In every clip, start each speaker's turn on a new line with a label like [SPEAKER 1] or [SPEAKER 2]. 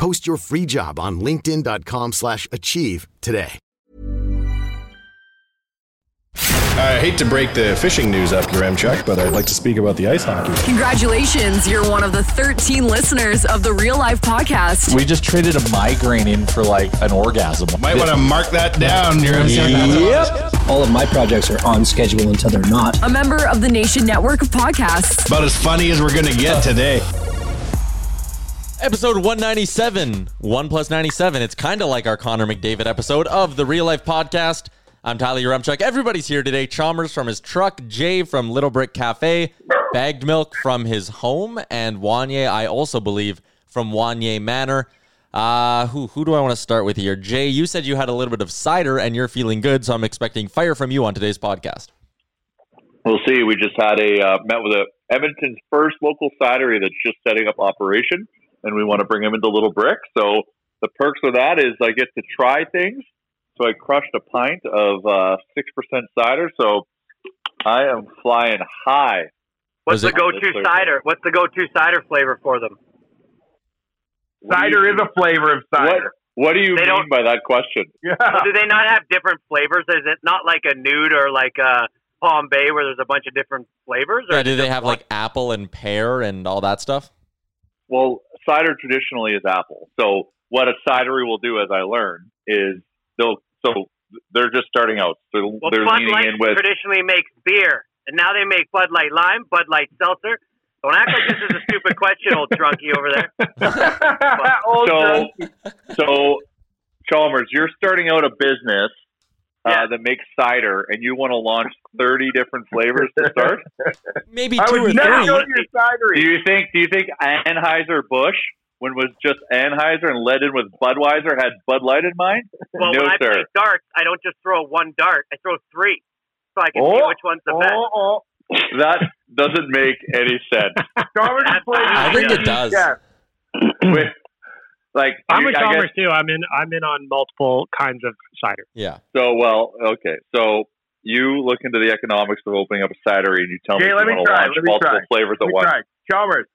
[SPEAKER 1] Post your free job on linkedin.com/achieve slash achieve today.
[SPEAKER 2] I hate to break the fishing news up, your Chuck, but I'd like to speak about the ice hockey.
[SPEAKER 3] Congratulations, you're one of the 13 listeners of the Real Life Podcast.
[SPEAKER 4] We just traded a migraine in for like an orgasm.
[SPEAKER 2] Might want to mark that down, your
[SPEAKER 4] Yep.
[SPEAKER 5] All of my projects are on schedule until they're not.
[SPEAKER 3] A member of the Nation Network of Podcasts.
[SPEAKER 2] About as funny as we're going to get today.
[SPEAKER 6] Episode 197, 1 plus 97. It's kind of like our Connor McDavid episode of the Real Life Podcast. I'm Tyler Yaremchuk. Everybody's here today. Chalmers from his truck, Jay from Little Brick Cafe, Bagged Milk from his home, and Wanye, I also believe, from Wanye Manor. Uh, who, who do I want to start with here? Jay, you said you had a little bit of cider and you're feeling good, so I'm expecting fire from you on today's podcast.
[SPEAKER 7] We'll see. We just had a uh, met with a Edmonton's first local cidery that's just setting up operation, and we want to bring them into Little Brick. So the perks of that is I get to try things. So I crushed a pint of uh, six percent cider. So I am flying high.
[SPEAKER 8] What's the go-to cider? What's the go-to cider flavor for them?
[SPEAKER 7] Cider is a flavor of cider. What, what do you
[SPEAKER 8] They
[SPEAKER 7] mean
[SPEAKER 8] don't-
[SPEAKER 7] by that question?
[SPEAKER 8] Well, do they not have different flavors? Is it not like a nude or like a Palm Bay where there's a bunch of different flavors? Or
[SPEAKER 6] Yeah, do they have
[SPEAKER 8] one?
[SPEAKER 6] like apple and pear and all that stuff?
[SPEAKER 7] Well, cider traditionally is apple. So what a cidery will do, as I learned, is they'll so they're just starting out. So
[SPEAKER 8] Well,
[SPEAKER 7] they're
[SPEAKER 8] Bud
[SPEAKER 7] leaning
[SPEAKER 8] Light
[SPEAKER 7] in with
[SPEAKER 8] traditionally makes beer, and now they make Bud Light Lime, Bud Light Seltzer. Don't act like this is a stupid question, old drunkie over there.
[SPEAKER 7] so so Chalmers, you're starting out a business uh, that makes cider, and you want to launch thirty different flavors to start.
[SPEAKER 6] Maybe
[SPEAKER 7] I
[SPEAKER 6] two
[SPEAKER 7] would
[SPEAKER 6] or
[SPEAKER 7] never
[SPEAKER 6] three.
[SPEAKER 7] go to your cidery. Do you think? Do you think Anheuser Busch, when it was just Anheuser and led in with Budweiser, had Bud Light in mind?
[SPEAKER 8] Well,
[SPEAKER 7] no,
[SPEAKER 8] when I
[SPEAKER 7] sir.
[SPEAKER 8] play darts, I don't just throw one dart; I throw three, so I can see
[SPEAKER 7] Oh,
[SPEAKER 8] which one's the best.
[SPEAKER 7] That doesn't make any sense.
[SPEAKER 6] I think it does.
[SPEAKER 7] With, like
[SPEAKER 9] I'm
[SPEAKER 7] you-
[SPEAKER 9] with
[SPEAKER 7] I guess-
[SPEAKER 9] Chalmers too. I'm in. I'm in on multiple kinds of cider.
[SPEAKER 6] Yeah.
[SPEAKER 7] So well, okay. So you look into the economics of opening up a cidery, and you tell
[SPEAKER 10] Jay,
[SPEAKER 7] me if
[SPEAKER 10] let
[SPEAKER 7] you want to launch multiple
[SPEAKER 10] try.
[SPEAKER 7] flavors
[SPEAKER 10] Let
[SPEAKER 7] at once.
[SPEAKER 10] try. Chalmers.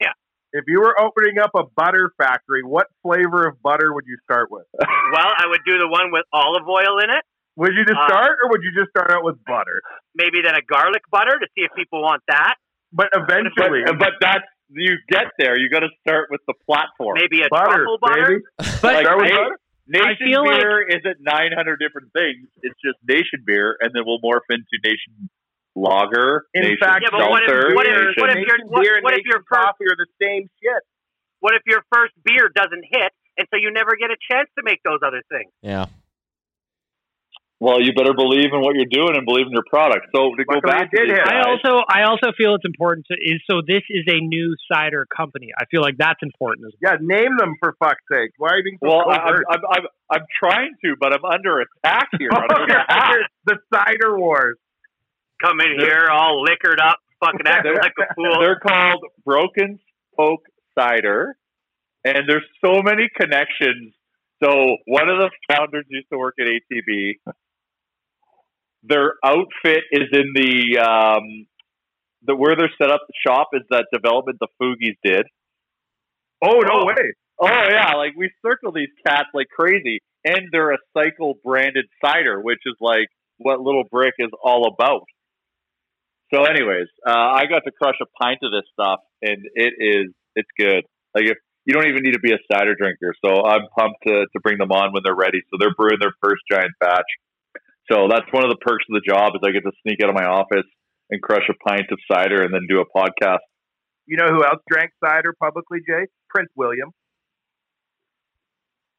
[SPEAKER 8] Yeah.
[SPEAKER 10] If you were opening up a butter factory, what flavor of butter would you start with?
[SPEAKER 8] Well, I would do the one with olive oil in it.
[SPEAKER 10] Would you just
[SPEAKER 8] Uh,
[SPEAKER 10] start, or would you just start out with butter?
[SPEAKER 8] Maybe then a garlic butter to see if people want that.
[SPEAKER 10] But eventually,
[SPEAKER 7] But, but that's you get there. You got to start with the platform.
[SPEAKER 8] Maybe a
[SPEAKER 10] butter,
[SPEAKER 8] truffle butter.
[SPEAKER 10] baby. But
[SPEAKER 7] like,
[SPEAKER 10] start with
[SPEAKER 7] hey,
[SPEAKER 10] butter?
[SPEAKER 7] Nation
[SPEAKER 9] feel like-
[SPEAKER 7] beer isn't 900 different things. It's just Nation beer, and then we'll morph into Nation Lager,
[SPEAKER 10] In
[SPEAKER 7] Nation
[SPEAKER 10] fact,
[SPEAKER 8] Yeah, but what if-
[SPEAKER 7] Seltzer,
[SPEAKER 8] what if- what if your- what-
[SPEAKER 10] beer and
[SPEAKER 8] what if your first-
[SPEAKER 10] coffee are the same shit?
[SPEAKER 8] What if your first beer doesn't hit, and so you never get a chance to make those other things?
[SPEAKER 6] Yeah.
[SPEAKER 7] Well, you better believe in what you're doing and believe in your product. So to go back to
[SPEAKER 10] did
[SPEAKER 7] these.
[SPEAKER 9] I also I also feel it's important to is so this is a new cider company. I feel like that's important as well.
[SPEAKER 10] Yeah, name them for fuck's sake. Why are you being so
[SPEAKER 7] well, I, I'm. I'm, I'm, I'm trying to, but I'm under attack here. On who to ask.
[SPEAKER 10] the cider wars.
[SPEAKER 8] Come in here all liquored up, fucking acting
[SPEAKER 7] They're-
[SPEAKER 8] like a fool.
[SPEAKER 7] They're called Broken Spoke Cider, and there's so many connections. So one of the founders used to work at ATB. Their outfit is in the um, the where they're set up. The shop is that development the Fugees did.
[SPEAKER 10] Oh no way!
[SPEAKER 7] Oh yeah, like we circle these cats like crazy, and they're a cycle branded cider, which is like what Little Brick is all about. So, anyways, uh, I got to crush a pint of this stuff, and it is it's good. Like if you don't even need to be a cider drinker, so I'm pumped to to bring them on when they're ready. So they're brewing their first giant batch. So that's one of the perks of the job is I get to sneak out of my office and crush a pint of cider and then do a podcast.
[SPEAKER 10] You know who else drank cider publicly, Jay? Prince William.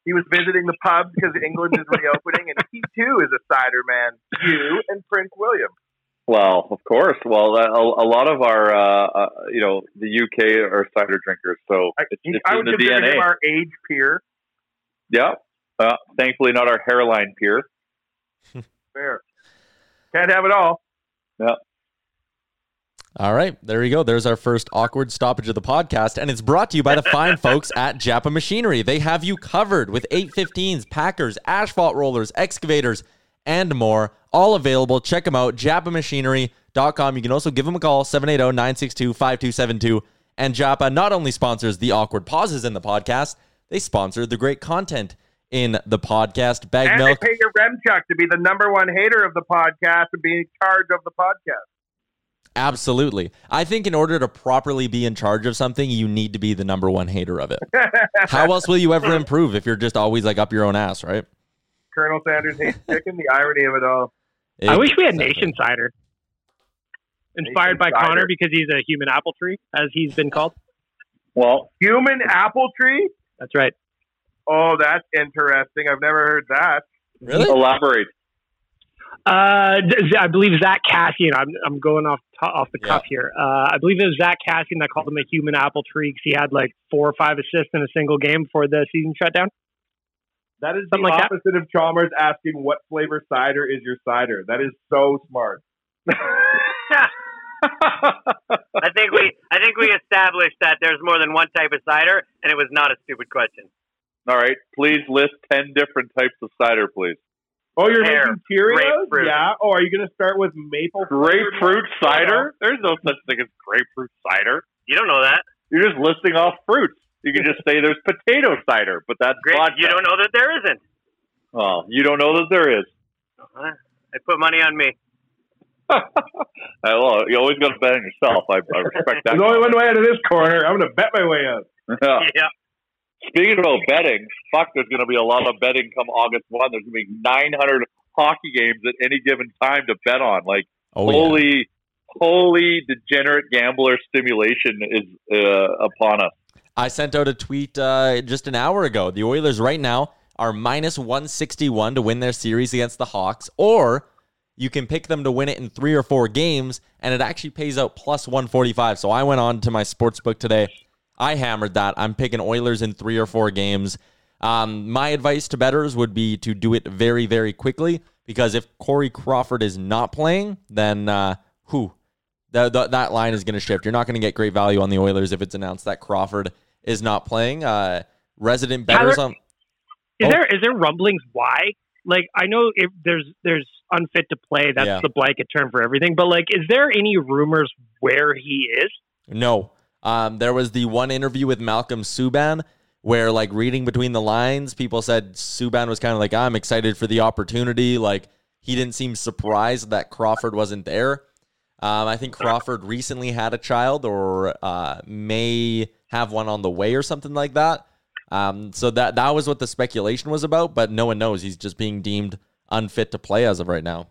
[SPEAKER 10] He was visiting the pub because England is reopening, and he too is a cider man. You and Prince William.
[SPEAKER 7] Well, of course. Well, a, a lot of our, uh, uh, you know, the UK are cider drinkers, so
[SPEAKER 10] I,
[SPEAKER 7] it's, it's
[SPEAKER 10] I
[SPEAKER 7] in
[SPEAKER 10] would
[SPEAKER 7] the DNA.
[SPEAKER 10] him our age peer.
[SPEAKER 7] yeah. Uh, thankfully, not our hairline peer.
[SPEAKER 10] Fair. Can't have it all.
[SPEAKER 7] Yeah.
[SPEAKER 6] All right, there you go. There's our first awkward stoppage of the podcast, and it's brought to you by the fine folks at Japa Machinery. They have you covered with 815s, packers, asphalt rollers, excavators, and more. All available. Check them out, japamachinery.com. You can also give them a call, 780-962-5272. And Japa not only sponsors the awkward pauses in the podcast, they sponsor the great content in the podcast. Bag
[SPEAKER 10] and
[SPEAKER 6] milk.
[SPEAKER 10] they pay Yaremchuk to be the number one hater of the podcast and be in charge of the podcast.
[SPEAKER 6] Absolutely. I think in order to properly be in charge of something, you need to be the number one hater of it. How else will you ever improve if you're just always like up your own ass, right?
[SPEAKER 10] Colonel Sanders hates chicken. The irony of it all.
[SPEAKER 9] I wish we had
[SPEAKER 6] Exactly.
[SPEAKER 9] Nation Cider. Inspired by
[SPEAKER 10] Nation
[SPEAKER 9] Connor because he's a human apple tree, as he's been called.
[SPEAKER 7] Well,
[SPEAKER 10] Human apple tree?
[SPEAKER 9] That's right.
[SPEAKER 10] Oh, that's interesting. I've never heard that.
[SPEAKER 6] Really?
[SPEAKER 7] elaborate.
[SPEAKER 9] Uh, Z- I believe Zack Kassian. I'm I'm going off to- off the cuff here. Uh, I believe it was Zack Kassian that called him a human apple tree because he had like four or five assists in a single game before the season shut down.
[SPEAKER 10] That is
[SPEAKER 9] Something
[SPEAKER 10] the
[SPEAKER 9] like that.
[SPEAKER 10] opposite of Chalmers asking what flavor cider is your cider. That is so smart.
[SPEAKER 8] I think we I think we established that there's more than one type of cider, and it was not a stupid question.
[SPEAKER 7] All right. Please list 10 different types of cider, please.
[SPEAKER 10] Oh, you're
[SPEAKER 8] Pear,
[SPEAKER 10] making Cheerios?
[SPEAKER 8] grapefruit.
[SPEAKER 10] Yeah. Oh, are you going to start with maple?
[SPEAKER 7] Grapefruit cider? There's no such thing as grapefruit cider.
[SPEAKER 8] You don't know that.
[SPEAKER 7] You're just listing off fruits. You can just say there's potato cider, but that's
[SPEAKER 8] Great.
[SPEAKER 7] vodka.
[SPEAKER 8] You don't know that there isn't.
[SPEAKER 7] Oh, you don't know that there is.
[SPEAKER 8] Uh, I put money on me.
[SPEAKER 7] Uh, well, you always got to bet on yourself. I, I respect that.
[SPEAKER 10] There's only one way out of this corner. I'm going to bet my way out.
[SPEAKER 7] Yeah.
[SPEAKER 8] Yeah.
[SPEAKER 7] Speaking about betting, fuck, there's going to be a lot of betting come August 1. There's going to be 900 hockey games at any given time to bet on. Like,
[SPEAKER 6] Oh, yeah.
[SPEAKER 7] holy, holy degenerate gambler stimulation is uh, upon us.
[SPEAKER 6] I sent out a tweet uh, just an hour ago. The Oilers right now are minus 161 to win their series against the Hawks, or you can pick them to win it in three or four games, and it actually pays out plus 145. So I went on to my sports book today. I hammered that. I'm picking Oilers in three or four games. Um, my advice to bettors would be to do it very, very quickly because if Corey Crawford is not playing, then uh, who? The, the, that line is going to shift. You're not going to get great value on the Oilers if it's announced that Crawford is not playing. Uh, resident bettors
[SPEAKER 9] Tyler-
[SPEAKER 6] on.
[SPEAKER 9] Is
[SPEAKER 6] Oh.
[SPEAKER 9] there is there rumblings why? Like I know if there's there's unfit to play. That's
[SPEAKER 6] Yeah.
[SPEAKER 9] the blanket term for everything. But like, is there any rumors where he is?
[SPEAKER 6] No. Um, there was the one interview with Malcolm Subban where, like, reading between the lines, people said Subban was kind of like, I'm excited for the opportunity. Like, he didn't seem surprised that Crawford wasn't there. Um, I think Crawford recently had a child or uh, may have one on the way or something like that. Um, so that that was what the speculation was about, but no one knows. He's just being deemed unfit to play as of right now.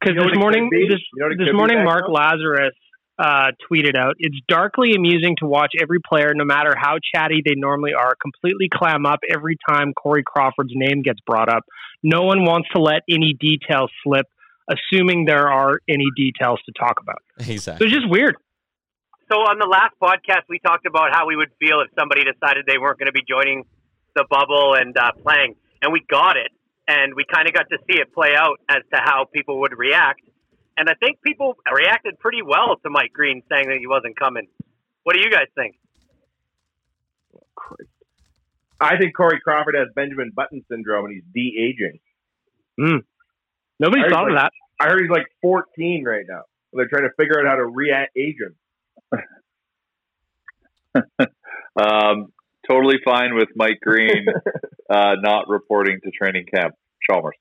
[SPEAKER 9] Because
[SPEAKER 10] You know
[SPEAKER 9] this morning,
[SPEAKER 10] be?
[SPEAKER 9] this,
[SPEAKER 10] You know
[SPEAKER 9] this morning, Mark
[SPEAKER 10] though?
[SPEAKER 9] Lazerus uh, tweeted out, "It's darkly amusing to watch every player, no matter how chatty they normally are, completely clam up every time Corey Crawford's name gets brought up. No one wants to let any details slip, assuming there are any details to talk about.
[SPEAKER 6] Exactly.
[SPEAKER 9] So it's just weird."
[SPEAKER 8] So on the last podcast, we talked about how we would feel if somebody decided they weren't going to be joining the bubble and uh, playing, and we got it, and we kind of got to see it play out as to how people would react. And I think people reacted pretty well to Mike Green saying that he wasn't coming. What do you guys think?
[SPEAKER 10] I think Corey Crawford has Benjamin Button syndrome and he's de aging.
[SPEAKER 9] Mm. Nobody thought
[SPEAKER 10] like,
[SPEAKER 9] of that.
[SPEAKER 10] I heard he's like 14 right now. They're trying to figure out how to re-age him.
[SPEAKER 7] um, totally fine with Mike Green uh, not reporting to training camp. Chalmers.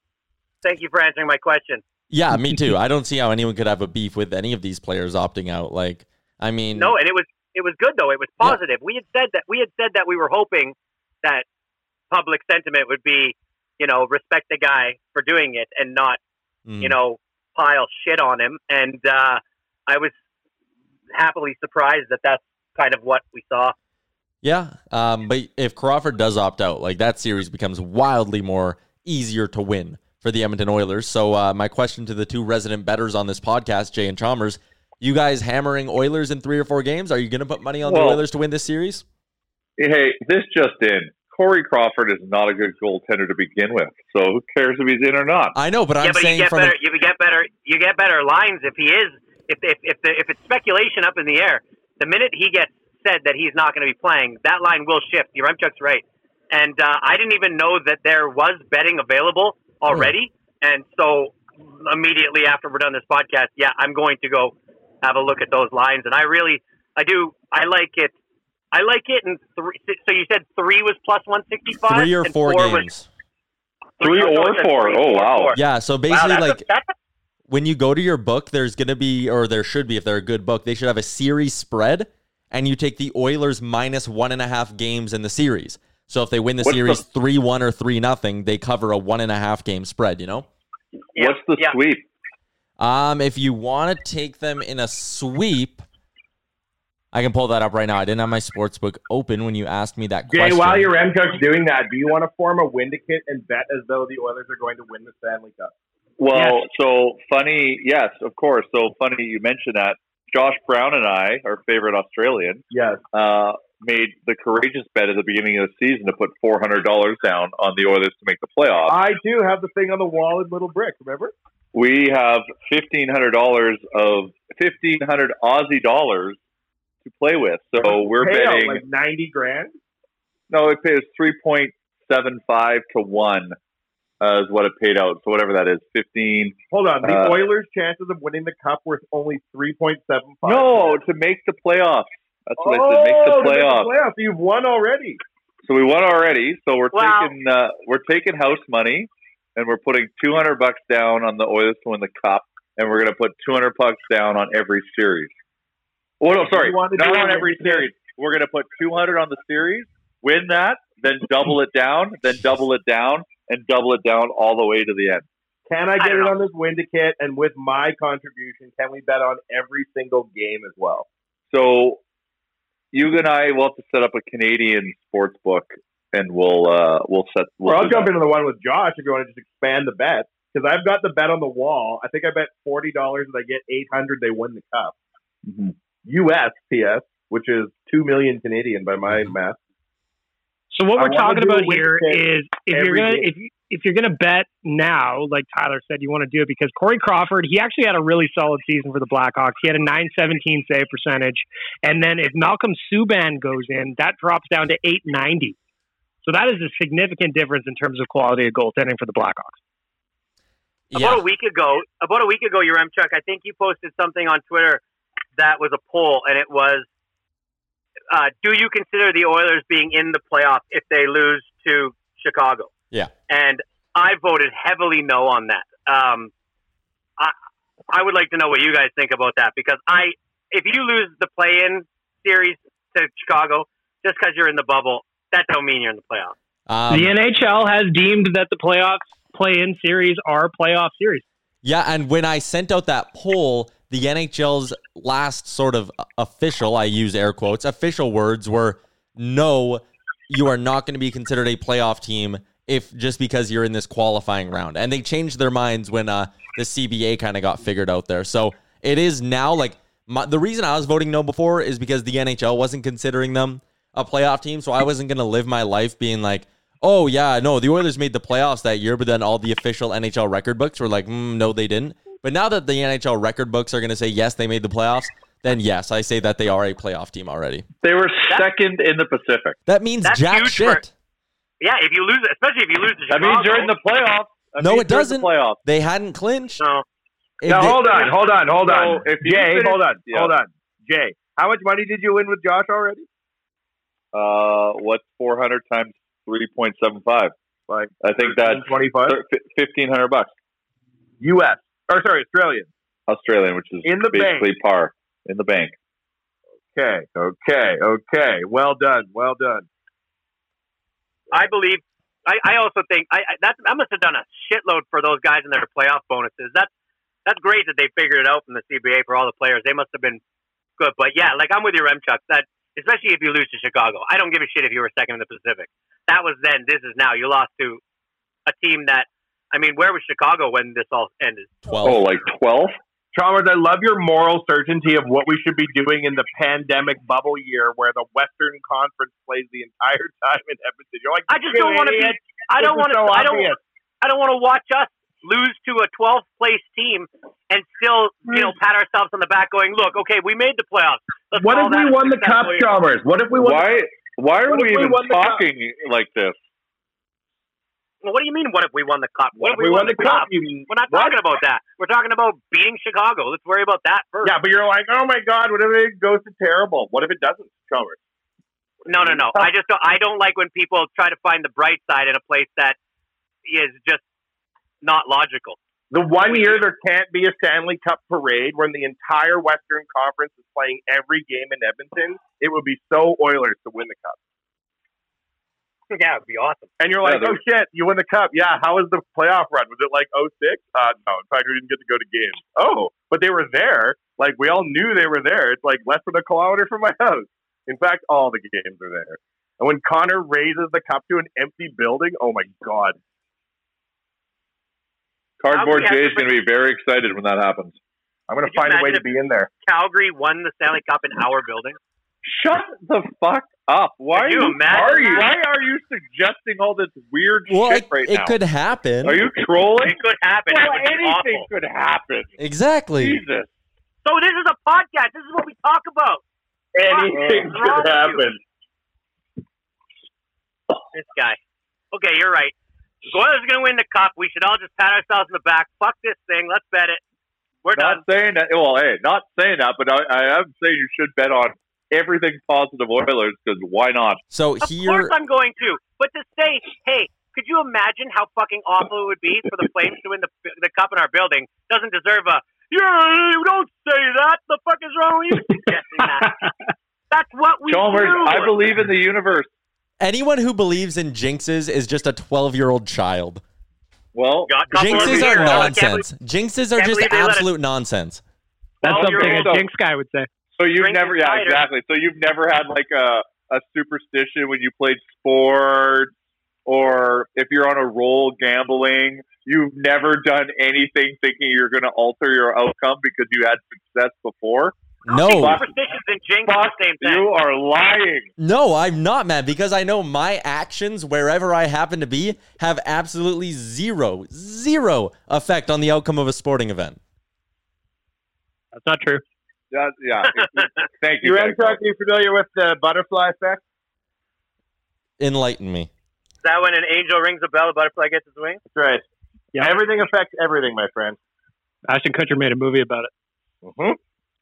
[SPEAKER 8] Thank you for answering my question.
[SPEAKER 6] Yeah, me too. I don't see how anyone could have a beef with any of these players opting out. Like, I mean,
[SPEAKER 8] No, and it was it was good though. It was positive. We had said that we had said that we were hoping that public sentiment would be, you know, respect the guy for doing it and not,
[SPEAKER 6] mm.
[SPEAKER 8] you know, pile shit on him. And uh, I was happily surprised that that's kind of what we saw.
[SPEAKER 6] Yeah, um, but if Crawford does opt out, like that series becomes wildly more easier to win for the Edmonton Oilers. So uh, my question to the two resident betters on this podcast, Jay and Chalmers, you guys hammering Oilers in three or four games? Are you going to put money on
[SPEAKER 7] Well-
[SPEAKER 6] the Oilers to win this series?
[SPEAKER 7] Hey, this just in. Corey Crawford is not a good goaltender to begin with. So who cares if he's in or not?
[SPEAKER 6] I know, but I'm
[SPEAKER 8] but
[SPEAKER 6] saying
[SPEAKER 8] you get
[SPEAKER 6] from
[SPEAKER 8] better. You get better. You get better lines if he is. If if if, the, if it's speculation up in the air, the minute he gets said that he's not going to be playing, that line will shift. Yaremchuk's right, and uh, I didn't even know that there was betting available Hmm. already. And so immediately after we're done this podcast, yeah, I'm going to go have a look at those lines. And I really, I do, I like it. I like it. And three. So you said three was plus one sixty five.
[SPEAKER 6] three or four,
[SPEAKER 8] was
[SPEAKER 6] games.
[SPEAKER 7] three or
[SPEAKER 8] it's
[SPEAKER 7] four.
[SPEAKER 8] three,
[SPEAKER 7] Oh,
[SPEAKER 8] four,
[SPEAKER 7] wow.
[SPEAKER 8] four.
[SPEAKER 6] Yeah, so basically,
[SPEAKER 8] that's a-
[SPEAKER 6] like
[SPEAKER 8] a
[SPEAKER 6] when you go to your book, there's going to be, or there should be, if they're a good book, they should have a series spread, and you take the Oilers minus one and a half games in the series. So if they win the
[SPEAKER 7] What's
[SPEAKER 6] series three one or three nothing, they cover a one and a half game spread. You know.
[SPEAKER 8] Yeah,
[SPEAKER 7] What's the
[SPEAKER 8] yeah.
[SPEAKER 7] sweep?
[SPEAKER 6] Um, if you want to take them in a sweep, I can pull that up right now. I didn't have my sports book open when you asked me that question.
[SPEAKER 10] Jay,
[SPEAKER 6] question.
[SPEAKER 10] while Yaremchuk's doing that, do you want to form a Windicate and bet as though the Oilers are going to win the Stanley Cup?
[SPEAKER 7] Well, so funny. Yes, of course. So funny you mentioned that. Josh Brown and I, our favorite Australian,
[SPEAKER 10] Yes.
[SPEAKER 7] uh, made the courageous bet at the beginning of the season to put four hundred dollars down on the Oilers to make the playoffs.
[SPEAKER 10] I do have the thing on the wall in Little Brick, remember?
[SPEAKER 7] we have fifteen hundred dollars of fifteen hundred Aussie dollars to play with. So we're betting.
[SPEAKER 10] like 90 grand.
[SPEAKER 7] no, it pays three point seven five to one. Uh, is what it paid out. So whatever that is, fifteen.
[SPEAKER 10] Hold on. The
[SPEAKER 7] Uh,
[SPEAKER 10] Oilers' chances of winning the cup were only 3.75.
[SPEAKER 7] No, to make the playoffs. That's what
[SPEAKER 10] oh,
[SPEAKER 7] I said. Make the
[SPEAKER 10] to make
[SPEAKER 7] playoffs.
[SPEAKER 10] the playoffs. You've won already.
[SPEAKER 7] So we won already. So we're
[SPEAKER 8] Wow.
[SPEAKER 7] taking uh, we're taking house money, and we're putting two hundred bucks down on the Oilers to win the cup, and we're going to put two hundred bucks down on every series. Oh no, sorry,
[SPEAKER 10] You want to
[SPEAKER 7] not on every
[SPEAKER 10] every
[SPEAKER 7] series. We're going to put two hundred on the series, win that, then double it down, then double it down, and double it down all the way to the end.
[SPEAKER 10] Can I
[SPEAKER 8] I
[SPEAKER 10] get
[SPEAKER 8] don't
[SPEAKER 10] it on this Windicate? And with my contribution, can we bet on every single game as well?
[SPEAKER 7] So you and I will have to set up a Canadian sports book, and we'll uh, we'll set. We'll
[SPEAKER 10] Or I'll jump
[SPEAKER 7] that.
[SPEAKER 10] into the one with Josh if you want to just expand the bet. Because I've got the bet on the wall. I think I bet $40 and I get 800 they win the cup.
[SPEAKER 7] Mhm.
[SPEAKER 10] US, PS, which is 2 million Canadian by my math.
[SPEAKER 9] So what
[SPEAKER 10] I
[SPEAKER 9] we're talking about
[SPEAKER 10] a win
[SPEAKER 9] here
[SPEAKER 10] pick
[SPEAKER 9] is if you're gonna
[SPEAKER 10] game.
[SPEAKER 9] if you, if you're gonna bet now, like Tyler said, you want to do it because Corey Crawford, he actually had a really solid season for the Blackhawks. He had a 917 save percentage, and then if Malcolm Subban goes in, that drops down to 890. So that is a significant difference in terms of quality of goaltending for the Blackhawks.
[SPEAKER 8] About a week ago, about a week ago, your Chuck, I think you posted something on Twitter that was a poll, and it was, uh, "Do you consider the Oilers being in the playoffs if they lose to Chicago?"
[SPEAKER 6] Yeah.
[SPEAKER 8] And I voted heavily no on that. Um, I I would like to know what you guys think about that because I, if you lose the play-in series to Chicago just because you're in the bubble, that don't mean you're in the playoffs.
[SPEAKER 6] Um,
[SPEAKER 9] the NHL has deemed that the playoffs play-in series are playoff series.
[SPEAKER 6] Yeah, and when I sent out that poll, the the NHL's last sort of official, I use air quotes, official words were no, you are not going to be considered a playoff team if just because you're in this qualifying round. And they changed their minds when uh, the CBA kind of got figured out there. So it is now like my, the reason I was voting no before is because the NHL wasn't considering them a playoff team. So I wasn't going to live my life being like, oh, yeah, no, the Oilers made the playoffs that year, but then all the official NHL record books were like, mm, no, they didn't. But now that the NHL record books are going to say, yes, they made the playoffs, then yes, I say that they are a playoff team already.
[SPEAKER 7] They were second in the Pacific.
[SPEAKER 6] That means
[SPEAKER 8] That's
[SPEAKER 6] jack shit.
[SPEAKER 8] for- Yeah, if you lose, especially if you lose to
[SPEAKER 7] That
[SPEAKER 8] Chicago.
[SPEAKER 7] means you're in the playoffs. That
[SPEAKER 6] no, it doesn't.
[SPEAKER 7] The playoffs.
[SPEAKER 6] They hadn't clinched.
[SPEAKER 8] No.
[SPEAKER 6] If
[SPEAKER 10] Now
[SPEAKER 6] they-
[SPEAKER 10] hold on, hold on, hold on.
[SPEAKER 7] So if
[SPEAKER 10] Jay,
[SPEAKER 7] finish-
[SPEAKER 10] hold on,
[SPEAKER 7] yeah.
[SPEAKER 10] hold on. Jay, how much money did you win with Josh already?
[SPEAKER 7] Uh, what's 400 times 3.75?
[SPEAKER 10] Like
[SPEAKER 7] I think that's
[SPEAKER 10] twenty-five
[SPEAKER 7] fifteen hundred bucks
[SPEAKER 10] U.S. or sorry, Australian.
[SPEAKER 7] Australian, which is
[SPEAKER 10] In the
[SPEAKER 7] basically par in the bank.
[SPEAKER 10] Okay, okay, okay. Well done, well done.
[SPEAKER 8] I believe. I, I also think I, I that I must have done a shitload for those guys in their playoff bonuses. That's that's great that they figured it out from the CBA for all the players. They must have been good. But yeah, like I'm with you, Remchuck. That especially if you lose to Chicago, I don't give a shit if you were second in the Pacific. That was then. This is now. You lost to a team that. I mean, where was Chicago when this all ended?
[SPEAKER 7] Oh, like 12?
[SPEAKER 10] Chalmers, I love your moral certainty of what we should be doing in the pandemic bubble year where the Western Conference plays the entire time in Edmonton. You're like,
[SPEAKER 8] I just don't want to be. I don't want to.
[SPEAKER 10] so
[SPEAKER 8] I don't. I don't want to watch us lose to a 12th place team and still, you know, pat ourselves on the back, going, "Look, okay, we made the playoffs." Let's
[SPEAKER 10] What if we won the cup,
[SPEAKER 8] year."
[SPEAKER 10] Chalmers? What if we won?
[SPEAKER 7] Why? Why are we
[SPEAKER 10] we
[SPEAKER 7] even
[SPEAKER 10] won the cup?
[SPEAKER 7] talking like this?
[SPEAKER 8] What do you mean? What if we won the cup? What,
[SPEAKER 10] What if we won the cup? You-
[SPEAKER 8] We're not
[SPEAKER 10] what?
[SPEAKER 8] talking about that. We're talking about beating Chicago. Let's worry about that first.
[SPEAKER 10] Yeah, but you're like, oh my god, what if it goes to terrible? What if it doesn't, Chalmers?
[SPEAKER 8] No, no, no. I just don't, I don't like when people try to find the bright side in a place that is just not logical.
[SPEAKER 10] The one year there can't be a Stanley Cup parade when the entire Western Conference is playing every game in Edmonton, it would be so Oilers to win the cup.
[SPEAKER 8] Yeah, it'd be awesome.
[SPEAKER 10] And you're like,
[SPEAKER 7] Yeah,
[SPEAKER 10] oh shit, you win the cup. Yeah, how was the playoff run? Was it like 06? Uh, no, in fact, we didn't get to go to games. Oh, but they were there. Like, we all knew they were there. It's like less than a kilometer from my house. In fact, all the games are there. And when Connor raises the cup to an empty building, oh my God.
[SPEAKER 7] Cardboard
[SPEAKER 8] How we
[SPEAKER 7] Jay is going to be very excited when that happens.
[SPEAKER 10] I'm going to find a way to be in there.
[SPEAKER 8] Calgary won the Stanley Cup in our building.
[SPEAKER 7] Shut the fuck up! Why
[SPEAKER 8] Could you
[SPEAKER 7] are you, are you? Why are you suggesting all this weird
[SPEAKER 6] well,
[SPEAKER 7] shit
[SPEAKER 6] it,
[SPEAKER 7] right
[SPEAKER 6] it
[SPEAKER 7] now?
[SPEAKER 6] It could happen.
[SPEAKER 7] Are you trolling?
[SPEAKER 8] It could happen.
[SPEAKER 7] Well,
[SPEAKER 8] That would be
[SPEAKER 7] anything
[SPEAKER 8] awful.
[SPEAKER 7] could happen.
[SPEAKER 6] Exactly.
[SPEAKER 7] Jesus.
[SPEAKER 8] So this is a podcast. This is what we talk about.
[SPEAKER 10] Anything
[SPEAKER 8] What's
[SPEAKER 10] could happen.
[SPEAKER 8] This guy. Okay, you're right. The Oilers are going to win the cup. We should all just pat ourselves in the back. Fuck this thing. Let's bet it. We're done.
[SPEAKER 7] Not saying that. Well, hey, not saying that, but I, I am saying you should bet on everything positive Oilers because why not?
[SPEAKER 6] So
[SPEAKER 8] Of
[SPEAKER 6] here,
[SPEAKER 8] course I'm going to. But to say, hey, could you imagine how fucking awful it would be for the Flames to win the the cup in our building? Doesn't deserve a. Yeah, you don't say that. The fuck is wrong with you? Suggesting that. That's what we
[SPEAKER 7] Chalmers,
[SPEAKER 8] do.
[SPEAKER 7] I believe in the universe.
[SPEAKER 6] anyone who believes in jinxes is just a 12 year old child.
[SPEAKER 7] Well,
[SPEAKER 8] Got a couple of
[SPEAKER 6] Jinxes are
[SPEAKER 8] I can't
[SPEAKER 6] nonsense. Jinxes are just
[SPEAKER 8] believe us-
[SPEAKER 6] absolute nonsense.
[SPEAKER 9] That's something a Jinx guy would say.
[SPEAKER 7] So you've
[SPEAKER 8] Drink
[SPEAKER 7] never, yeah,
[SPEAKER 8] cider.
[SPEAKER 7] exactly. So you've never had like a a superstition when you played sports, or if you're on a roll gambling. You've never done anything thinking you're going to alter your outcome because you had success before.
[SPEAKER 6] No,
[SPEAKER 8] Superstitions and jinx
[SPEAKER 7] Fuck,
[SPEAKER 8] the same thing.
[SPEAKER 7] you are lying.
[SPEAKER 6] no, I'm not man, because I know my actions wherever I happen to be have absolutely zero, zero effect on the outcome of a sporting event.
[SPEAKER 9] That's not true.
[SPEAKER 7] That, yeah. Thank you.
[SPEAKER 10] You
[SPEAKER 7] Beck.
[SPEAKER 10] Ramchuck, are you familiar with the butterfly effect?
[SPEAKER 6] Enlighten me.
[SPEAKER 8] Is that when an angel rings a bell, a butterfly gets its wings?
[SPEAKER 10] That's right.
[SPEAKER 9] Yeah.
[SPEAKER 10] Everything affects everything, my friend.
[SPEAKER 9] Ashton Kutcher made a movie about it.
[SPEAKER 10] Mm-hmm.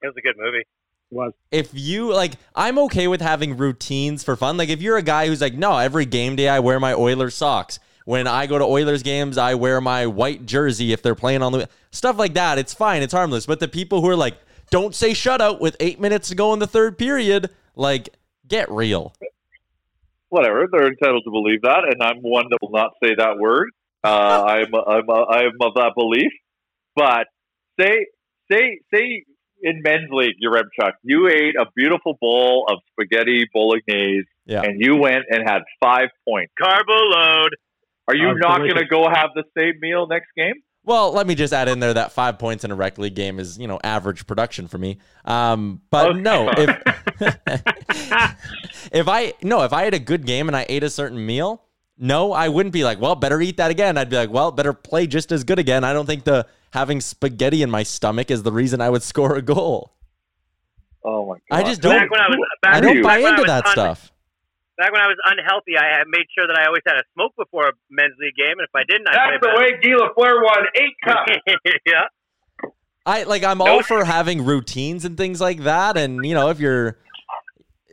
[SPEAKER 8] It was a good movie.
[SPEAKER 9] It was.
[SPEAKER 6] If you like, I'm okay with having routines for fun. Like, if you're a guy who's like, no, every game day I wear my Oilers socks. When I go to Oilers games, I wear my white jersey if they're playing on the stuff like that. It's fine, it's harmless. But the people who are like, don't say shutout with eight minutes to go in the third period, like, get real.
[SPEAKER 7] Whatever. They're entitled to believe that, and I'm one that will not say that word. Uh, I'm I'm I'm of that belief. But say say say in men's league, Yaremchuk, you ate a beautiful bowl of spaghetti bolognese,
[SPEAKER 6] Yeah.
[SPEAKER 7] and you went and had five points.
[SPEAKER 8] Carbo load.
[SPEAKER 7] Are you
[SPEAKER 9] Oh,
[SPEAKER 7] not going to go have the same meal next game?
[SPEAKER 6] Well, let me just add in there that five points in a rec league game is, you know, average production for me. Um, but
[SPEAKER 7] Okay.
[SPEAKER 6] no, if if I no, if I had a good game and I ate a certain meal, no, I wouldn't be like, well, better eat that again. I'd be like, well, better play just as good again. I don't think the having spaghetti in my stomach is the reason I would score a goal.
[SPEAKER 7] Oh my god!
[SPEAKER 6] I just don't.
[SPEAKER 8] Back when I was back,
[SPEAKER 6] I don't
[SPEAKER 8] back
[SPEAKER 6] buy
[SPEAKER 8] when I
[SPEAKER 6] into
[SPEAKER 8] was
[SPEAKER 6] that
[SPEAKER 8] un-
[SPEAKER 6] stuff.
[SPEAKER 8] Back when I was unhealthy, I made sure that I always had a smoke before a men's league game, and if I didn't, I'd
[SPEAKER 10] That's the
[SPEAKER 8] play
[SPEAKER 10] way Guy Lafleur won eight cups.
[SPEAKER 8] yeah.
[SPEAKER 6] I like I'm all for having routines and things like that, and you know if you're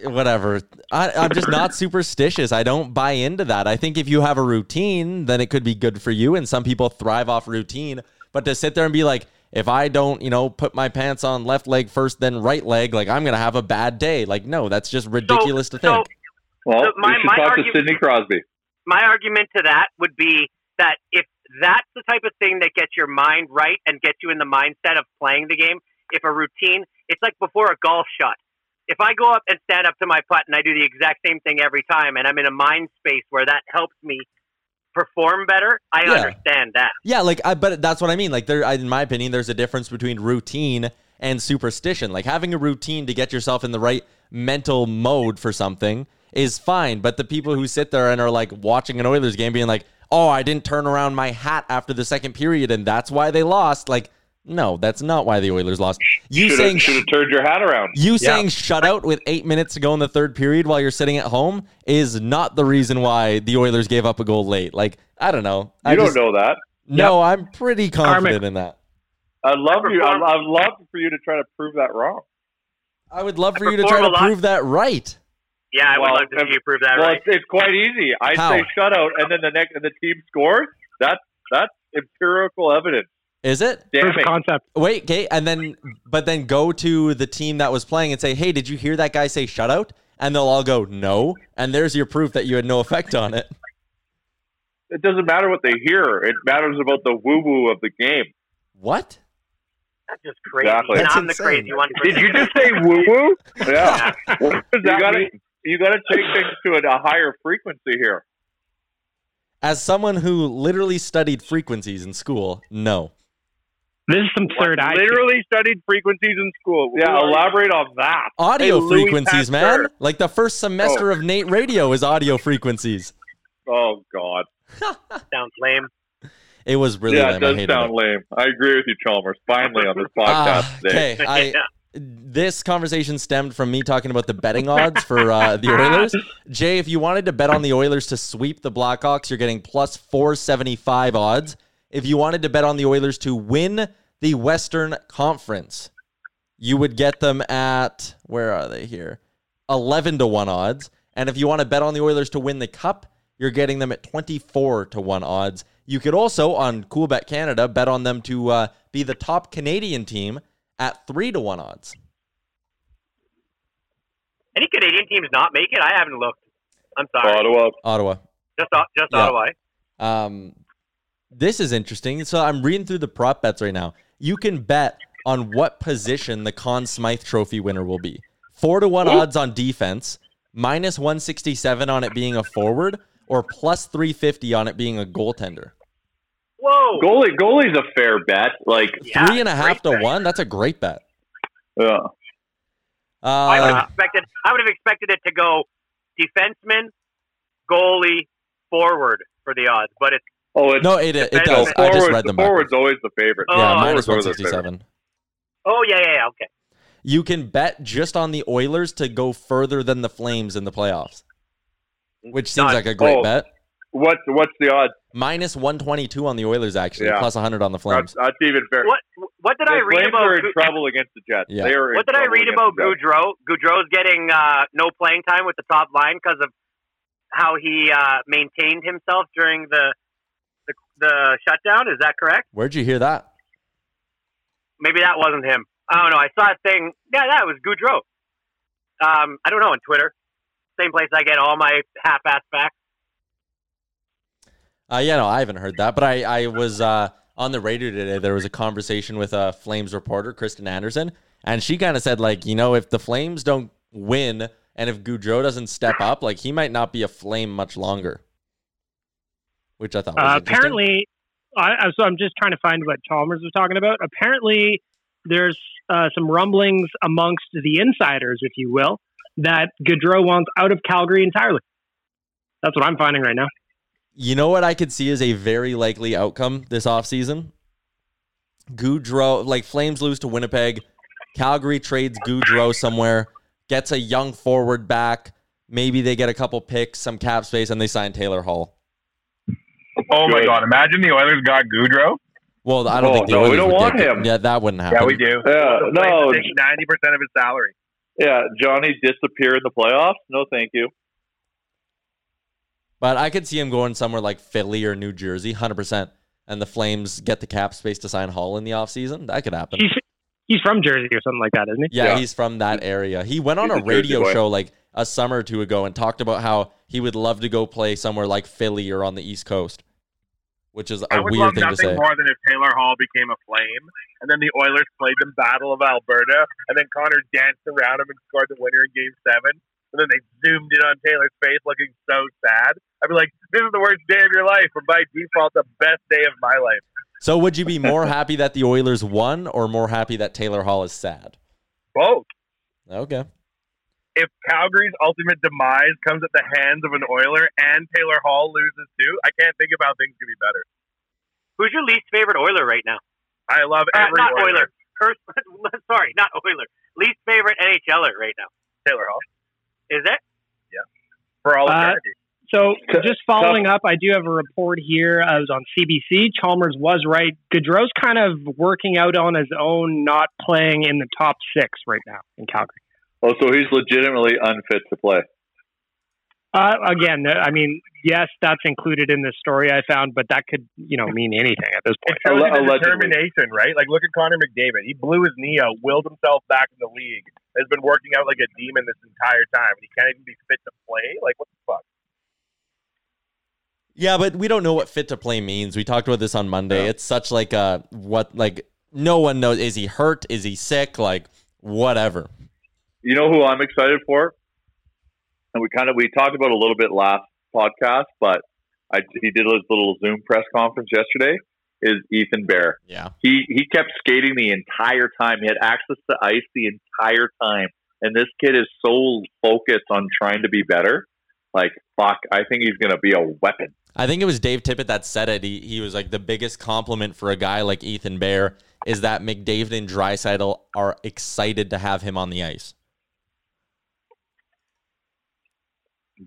[SPEAKER 6] whatever, I, I'm just not superstitious. I don't buy into that. I think if you have a routine, then it could be good for you, and some people thrive off routine. But to sit there and be like, if I don't, you know, put my pants on left leg first, then right leg, like I'm gonna have a bad day. Like no, that's just ridiculous to
[SPEAKER 8] so-
[SPEAKER 6] think.
[SPEAKER 7] Well,
[SPEAKER 8] so my-
[SPEAKER 7] you should
[SPEAKER 8] my
[SPEAKER 7] talk
[SPEAKER 8] argu-
[SPEAKER 7] to Sidney Crosby.
[SPEAKER 8] my argument to that would be that if that's the type of thing that gets your mind right and gets you in the mindset of playing the game, if a routine, it's like before a golf shot. If I go up and stand up to my putt and I do the exact same thing every time and I'm in a mind space where that helps me perform better, I
[SPEAKER 6] Yeah.
[SPEAKER 8] understand that.
[SPEAKER 6] Yeah, like I but that's what I mean. Like there in my opinion there's a difference between routine and superstition. Like having a routine to get yourself in the right mental mode for something is fine, but the people who sit there and are like watching an Oilers game being like, "Oh, I didn't turn around my hat after the second period and that's why they lost." Like no, that's not why the Oilers lost. You
[SPEAKER 7] Should
[SPEAKER 6] saying
[SPEAKER 7] have should have turned your hat around.
[SPEAKER 6] you saying shut out with eight minutes to go in the third period while you're sitting at home is not the reason why the Oilers gave up a goal late. Like, I don't know. I
[SPEAKER 7] You don't
[SPEAKER 6] just-
[SPEAKER 7] know that.
[SPEAKER 6] No, I'm pretty confident
[SPEAKER 9] Karmic.
[SPEAKER 6] in that.
[SPEAKER 7] I'd love you. I'd, I'd love for you to try to prove that wrong.
[SPEAKER 6] I would love
[SPEAKER 8] I
[SPEAKER 6] for you to try to prove that right.
[SPEAKER 8] Yeah, I
[SPEAKER 7] Well,
[SPEAKER 8] would love to
[SPEAKER 7] if-
[SPEAKER 8] see you prove that
[SPEAKER 7] well,
[SPEAKER 8] right.
[SPEAKER 7] it's, it's quite easy. I
[SPEAKER 6] How?
[SPEAKER 7] say shutout, and then the next and the team scores. That's that's empirical evidence.
[SPEAKER 6] Is it?
[SPEAKER 7] Damn
[SPEAKER 9] Proof
[SPEAKER 7] it.
[SPEAKER 9] concept.
[SPEAKER 6] Wait, okay, and then but then go to the team that was playing and say, "Hey, did you hear that guy say shutout?" And they'll all go, "No." And there's your proof that you had no effect on it.
[SPEAKER 7] It doesn't matter what they hear. It matters about the woo woo of the game.
[SPEAKER 6] What?
[SPEAKER 8] That's just crazy.
[SPEAKER 7] Exactly.
[SPEAKER 8] And
[SPEAKER 6] That's
[SPEAKER 8] I'm the crazy one.
[SPEAKER 7] Did you just say woo woo? Yeah.
[SPEAKER 10] What does
[SPEAKER 7] you gotta
[SPEAKER 10] mean?
[SPEAKER 7] you gotta take things to a, a higher frequency here.
[SPEAKER 6] As someone who literally studied frequencies in school, no.
[SPEAKER 9] This is some third eye. shit.
[SPEAKER 10] Literally studied frequencies in school.
[SPEAKER 7] Yeah,
[SPEAKER 10] Who are you?
[SPEAKER 7] elaborate on that.
[SPEAKER 6] Audio
[SPEAKER 10] Hey,
[SPEAKER 6] frequencies, man. Like the first semester of NAIT Radio is audio frequencies.
[SPEAKER 7] Oh God.
[SPEAKER 8] Sounds lame.
[SPEAKER 6] It was really
[SPEAKER 7] yeah,
[SPEAKER 6] lame.
[SPEAKER 7] it
[SPEAKER 6] I
[SPEAKER 7] does
[SPEAKER 6] hated
[SPEAKER 7] sound
[SPEAKER 6] it.
[SPEAKER 7] lame. I agree with you, Chalmers. Finally on this podcast
[SPEAKER 6] Ah,
[SPEAKER 7] today.
[SPEAKER 6] okay, I this conversation stemmed from me talking about the betting odds for uh, the Oilers. Jay, if you wanted to bet on the Oilers to sweep the Blackhawks, you're getting plus 475 odds. If you wanted to bet on the Oilers to win the Western Conference, you would get them at where are they here? 11 to 1 odds. And if you want to bet on the Oilers to win the cup, you're getting them at 24 to 1 odds. You could also on Coolbet Canada bet on them to uh, be the top Canadian team at 3 to 1 odds.
[SPEAKER 8] Any Canadian teams not make it? I haven't looked. I'm sorry.
[SPEAKER 7] Ottawa.
[SPEAKER 6] Ottawa.
[SPEAKER 8] Just just
[SPEAKER 6] Yeah.
[SPEAKER 8] Ottawa.
[SPEAKER 6] Um, this is interesting. So I'm reading through the prop bets right now. You can bet on what position the Conn Smythe Trophy winner will be. Four to one odds on defense, minus 167 on it being a forward, or plus 350 on it being a goaltender.
[SPEAKER 8] Whoa.
[SPEAKER 7] Goalie goalie's a fair bet. Like
[SPEAKER 8] Yeah,
[SPEAKER 6] Three and a half to
[SPEAKER 8] bet.
[SPEAKER 6] one. That's a great bet.
[SPEAKER 7] yeah.
[SPEAKER 8] I would
[SPEAKER 6] Uh,
[SPEAKER 8] have expected. I would have expected it to go defenseman, goalie, forward for the odds, but it's
[SPEAKER 7] Oh, it's
[SPEAKER 6] no, it it
[SPEAKER 8] Defense-
[SPEAKER 6] does. I just read them
[SPEAKER 7] the forward's
[SPEAKER 6] backwards.
[SPEAKER 7] always the favorite.
[SPEAKER 8] Oh,
[SPEAKER 6] Yeah,
[SPEAKER 8] Oh,
[SPEAKER 6] minus
[SPEAKER 7] forward's always the favorite.
[SPEAKER 6] 167.
[SPEAKER 8] oh yeah yeah yeah okay.
[SPEAKER 6] You can bet just on the Oilers to go further than the Flames in the playoffs, which seems
[SPEAKER 8] Nice.
[SPEAKER 6] like a great
[SPEAKER 7] Oh.
[SPEAKER 6] bet.
[SPEAKER 7] What's what's the odds?
[SPEAKER 6] Minus 122 on the Oilers, actually,
[SPEAKER 7] Yeah.
[SPEAKER 6] plus 100 on the Flames.
[SPEAKER 7] that's even fair.
[SPEAKER 8] What what did I read
[SPEAKER 7] Flames
[SPEAKER 8] about?
[SPEAKER 7] are in
[SPEAKER 8] Gu-
[SPEAKER 7] trouble against the Jets.
[SPEAKER 6] Yeah.
[SPEAKER 7] They are
[SPEAKER 8] What did I read about. Gaudreau? Gaudreau's getting uh, no playing time with the top line because of how he uh, maintained himself during the, the the shutdown. Is that correct?
[SPEAKER 6] Where'd you hear that?
[SPEAKER 8] Maybe that wasn't him. I don't know. I saw a thing. Yeah, that was Gaudreau. Um, I don't know on Twitter. Same place I get all my half-ass facts.
[SPEAKER 6] Uh, yeah, no, I haven't heard that, but I, I was uh, on the radio today. There was a conversation with a Flames reporter, Kristen Anderson, and she kind of said like, you know, if the Flames don't win and if Gaudreau doesn't step up, like he might not be a Flame much longer. Which I thought was
[SPEAKER 9] Uh, apparently, I, I- so I'm just trying to find what Chalmers was talking about. Apparently, there's uh, some rumblings amongst the insiders, if you will, that Gaudreau wants out of Calgary entirely. That's what I'm finding right now.
[SPEAKER 6] You know what I could see as a very likely outcome this offseason? Gaudreau, like Flames lose to Winnipeg. Calgary trades Gaudreau somewhere, gets a young forward back. Maybe they get a couple picks, some cap space, and they sign Taylor Hall.
[SPEAKER 10] Oh my god! Imagine the Oilers got Gaudreau.
[SPEAKER 6] Well, I don't
[SPEAKER 7] Oh,
[SPEAKER 6] think the
[SPEAKER 7] no, we don't
[SPEAKER 6] would
[SPEAKER 7] want
[SPEAKER 6] get-
[SPEAKER 7] him.
[SPEAKER 6] Yeah, that wouldn't happen.
[SPEAKER 10] Yeah, we do.
[SPEAKER 7] Yeah, no.
[SPEAKER 10] ninety percent of his salary.
[SPEAKER 7] Yeah, Johnny disappear in the playoffs? No, thank you.
[SPEAKER 6] But I could see him going somewhere like Philly or New Jersey, 100%. And the Flames get the cap space to sign Hall in the offseason. That could happen.
[SPEAKER 9] He's he's from Jersey or something like that, isn't he?
[SPEAKER 6] Yeah,
[SPEAKER 7] Yeah.
[SPEAKER 6] he's from that area. He went on
[SPEAKER 7] He's
[SPEAKER 6] a
[SPEAKER 7] a
[SPEAKER 6] radio show like a summer or two ago and talked about how he would love to go play somewhere like Philly or on the East Coast, which is a
[SPEAKER 10] I would
[SPEAKER 6] weird
[SPEAKER 10] love
[SPEAKER 6] thing to
[SPEAKER 10] nothing
[SPEAKER 6] say.
[SPEAKER 10] more than if Taylor Hall became a Flame, and then the Oilers played the Battle of Alberta, and then Connor danced around him and scored the winner in Game Seven, and then they zoomed in on Taylor's face, looking so sad. I'd be like, "This is the worst day of your life," or by default, the best day of my life.
[SPEAKER 6] So would you be more happy that the Oilers won or more happy that Taylor Hall is sad?
[SPEAKER 10] Both.
[SPEAKER 6] Okay.
[SPEAKER 10] If Calgary's ultimate demise comes at the hands of an Oiler and Taylor Hall loses too, I can't think of how things could be better.
[SPEAKER 8] Who's your least favorite Oiler right now?
[SPEAKER 10] I love
[SPEAKER 8] Uh,
[SPEAKER 10] every
[SPEAKER 8] not
[SPEAKER 10] Oiler.
[SPEAKER 8] Oiler. First, sorry, not Oiler. Least favorite NHLer right now.
[SPEAKER 10] Taylor Hall
[SPEAKER 8] Is it? Yeah.
[SPEAKER 10] For all
[SPEAKER 9] Uh,
[SPEAKER 10] eternity.
[SPEAKER 9] So just following up, I do have a report here. I was on CBC. Chalmers was right. Gaudreau's kind of working out on his own, not playing in the top six right now in Calgary.
[SPEAKER 7] Oh, so he's legitimately unfit to play.
[SPEAKER 9] Uh, again, I mean, yes, that's included in this story I found, but that could, you know, mean anything at this
[SPEAKER 10] It
[SPEAKER 9] point.
[SPEAKER 10] shows you the determination, right? Like, look at Connor McDavid. He blew his knee out, willed himself back in the league, has been working out like a demon this entire time, and he can't even be fit to play. Like, what the fuck?
[SPEAKER 6] Yeah, but we don't know what fit to play means. We talked about this on Monday. It's such like a what like no one knows. Is he hurt? Is he sick? Like whatever.
[SPEAKER 7] You know who I'm excited for? And we kind of we talked about a little bit last podcast, but I, he did his little Zoom press conference yesterday. Is Ethan Bear?
[SPEAKER 6] Yeah.
[SPEAKER 7] He he kept skating the entire time. He had access to ice the entire time, and this kid is so focused on trying to be better. Like fuck, I think he's gonna be a weapon.
[SPEAKER 6] I think it was Dave Tippett that said it. He, he was like the biggest compliment for a guy like Ethan Bear is that McDavid and Draisaitl are excited to have him on the ice.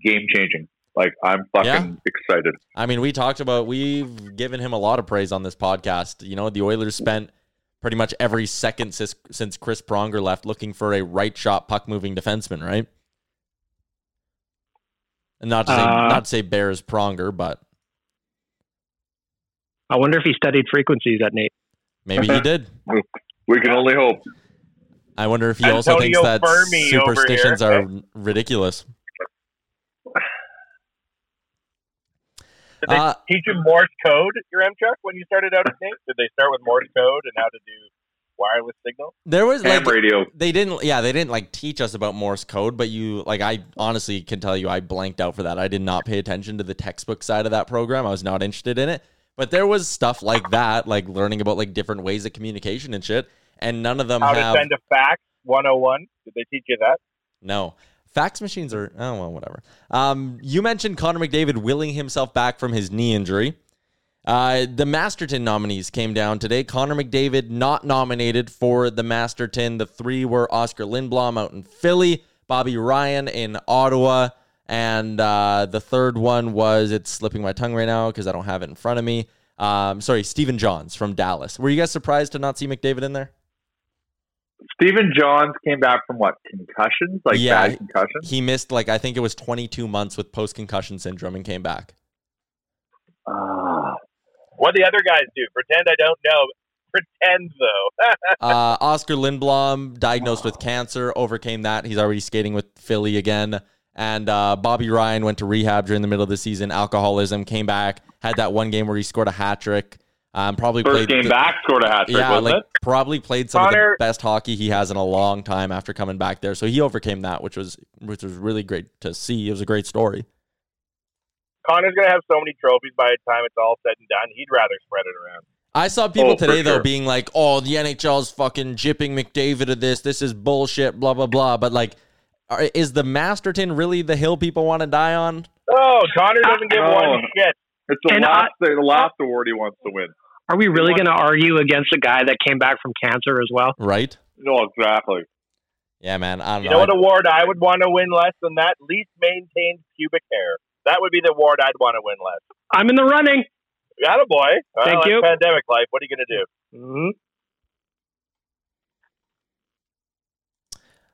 [SPEAKER 7] Game changing. Like I'm fucking
[SPEAKER 6] Yeah.
[SPEAKER 7] excited.
[SPEAKER 6] I mean, we talked about we've given him a lot of praise on this podcast. You know, the Oilers spent pretty much every second since, since Chris Pronger left looking for a right shot puck moving defenseman, right? And not to say
[SPEAKER 9] Uh,
[SPEAKER 6] not to say Bear is Pronger, but
[SPEAKER 9] I wonder if he studied frequencies at NAIT.
[SPEAKER 6] maybe he did.
[SPEAKER 7] We can only hope.
[SPEAKER 6] I wonder if he also thinks that
[SPEAKER 10] Fermi
[SPEAKER 6] superstitions are ridiculous.
[SPEAKER 10] Did they
[SPEAKER 6] Uh,
[SPEAKER 10] teach you Morse code, Yaremchuk, when you started out at NAIT? Did they start with Morse code and how to do wireless signal?
[SPEAKER 6] There was
[SPEAKER 7] Ham
[SPEAKER 6] like
[SPEAKER 7] radio.
[SPEAKER 6] they didn't yeah, they didn't like teach us about Morse code, but you like I honestly can tell you I blanked out for that. I did not pay attention to the textbook side of that program. I was not interested in it. But there was stuff like that, like learning about like different ways of communication and shit, and none of them
[SPEAKER 10] How
[SPEAKER 6] have
[SPEAKER 10] to send a fax 101? Did they teach you that?
[SPEAKER 6] No. Fax machines are oh well, whatever. Um, you mentioned Connor McDavid willing himself back from his knee injury. Uh, the Masterton nominees came down today. Connor McDavid not nominated for the Masterton. The three were Oskar Lindblom out in Philly, Bobby Ryan in Ottawa, and uh, the third one was it's slipping my tongue right now because I don't have it in front of me. Um, sorry, Stephen Johns from Dallas. Were you guys surprised to not see McDavid in there?
[SPEAKER 7] Stephen Johns came back from what concussions, like
[SPEAKER 6] Yeah,
[SPEAKER 7] bad concussions.
[SPEAKER 6] He missed like I think it was 22 months with post concussion syndrome and came back.
[SPEAKER 7] Ah,
[SPEAKER 10] What the other guys do? Pretend I don't know. Pretend though.
[SPEAKER 6] Uh, Oskar Lindblom diagnosed with cancer, overcame that. He's already skating with Philly again. And uh, Bobby Ryan went to rehab during the middle of the season. Alcoholism came back, had that one game where he scored a hat trick. Um, probably
[SPEAKER 7] First
[SPEAKER 6] played
[SPEAKER 7] game
[SPEAKER 6] the-
[SPEAKER 7] back, scored a hat trick,
[SPEAKER 6] Yeah,
[SPEAKER 7] wasn't
[SPEAKER 6] like
[SPEAKER 7] it?
[SPEAKER 6] probably played some of the best hockey he has in a long time after coming back there. So he overcame that, which was which was really great to see. It was a great story.
[SPEAKER 10] Connor's gonna have so many trophies by the time it's all said and done. He'd rather spread it around.
[SPEAKER 6] I saw people
[SPEAKER 7] Oh, for
[SPEAKER 6] today though
[SPEAKER 7] sure.
[SPEAKER 6] being like, "Oh, the NHL's fucking jipping McDavid to this. This is bullshit." Blah blah blah. But like, are, is the Masterton really the hill people want to die on?
[SPEAKER 10] Oh, Connor doesn't give
[SPEAKER 7] No.
[SPEAKER 10] one shit.
[SPEAKER 7] It's the
[SPEAKER 9] And
[SPEAKER 7] last, the last award he wants to win.
[SPEAKER 9] Are we really going to argue against a guy that came back from cancer as well?
[SPEAKER 6] Right?
[SPEAKER 7] No, exactly.
[SPEAKER 6] Yeah, man. I don't
[SPEAKER 10] You
[SPEAKER 6] know.
[SPEAKER 10] know what award I would want to win less than that? Least maintained pubic hair. That would be the award I'd want to win less.
[SPEAKER 9] I'm in the running.
[SPEAKER 10] Got a boy.
[SPEAKER 9] Thank you.
[SPEAKER 10] Pandemic life. What are you gonna do?
[SPEAKER 9] hmm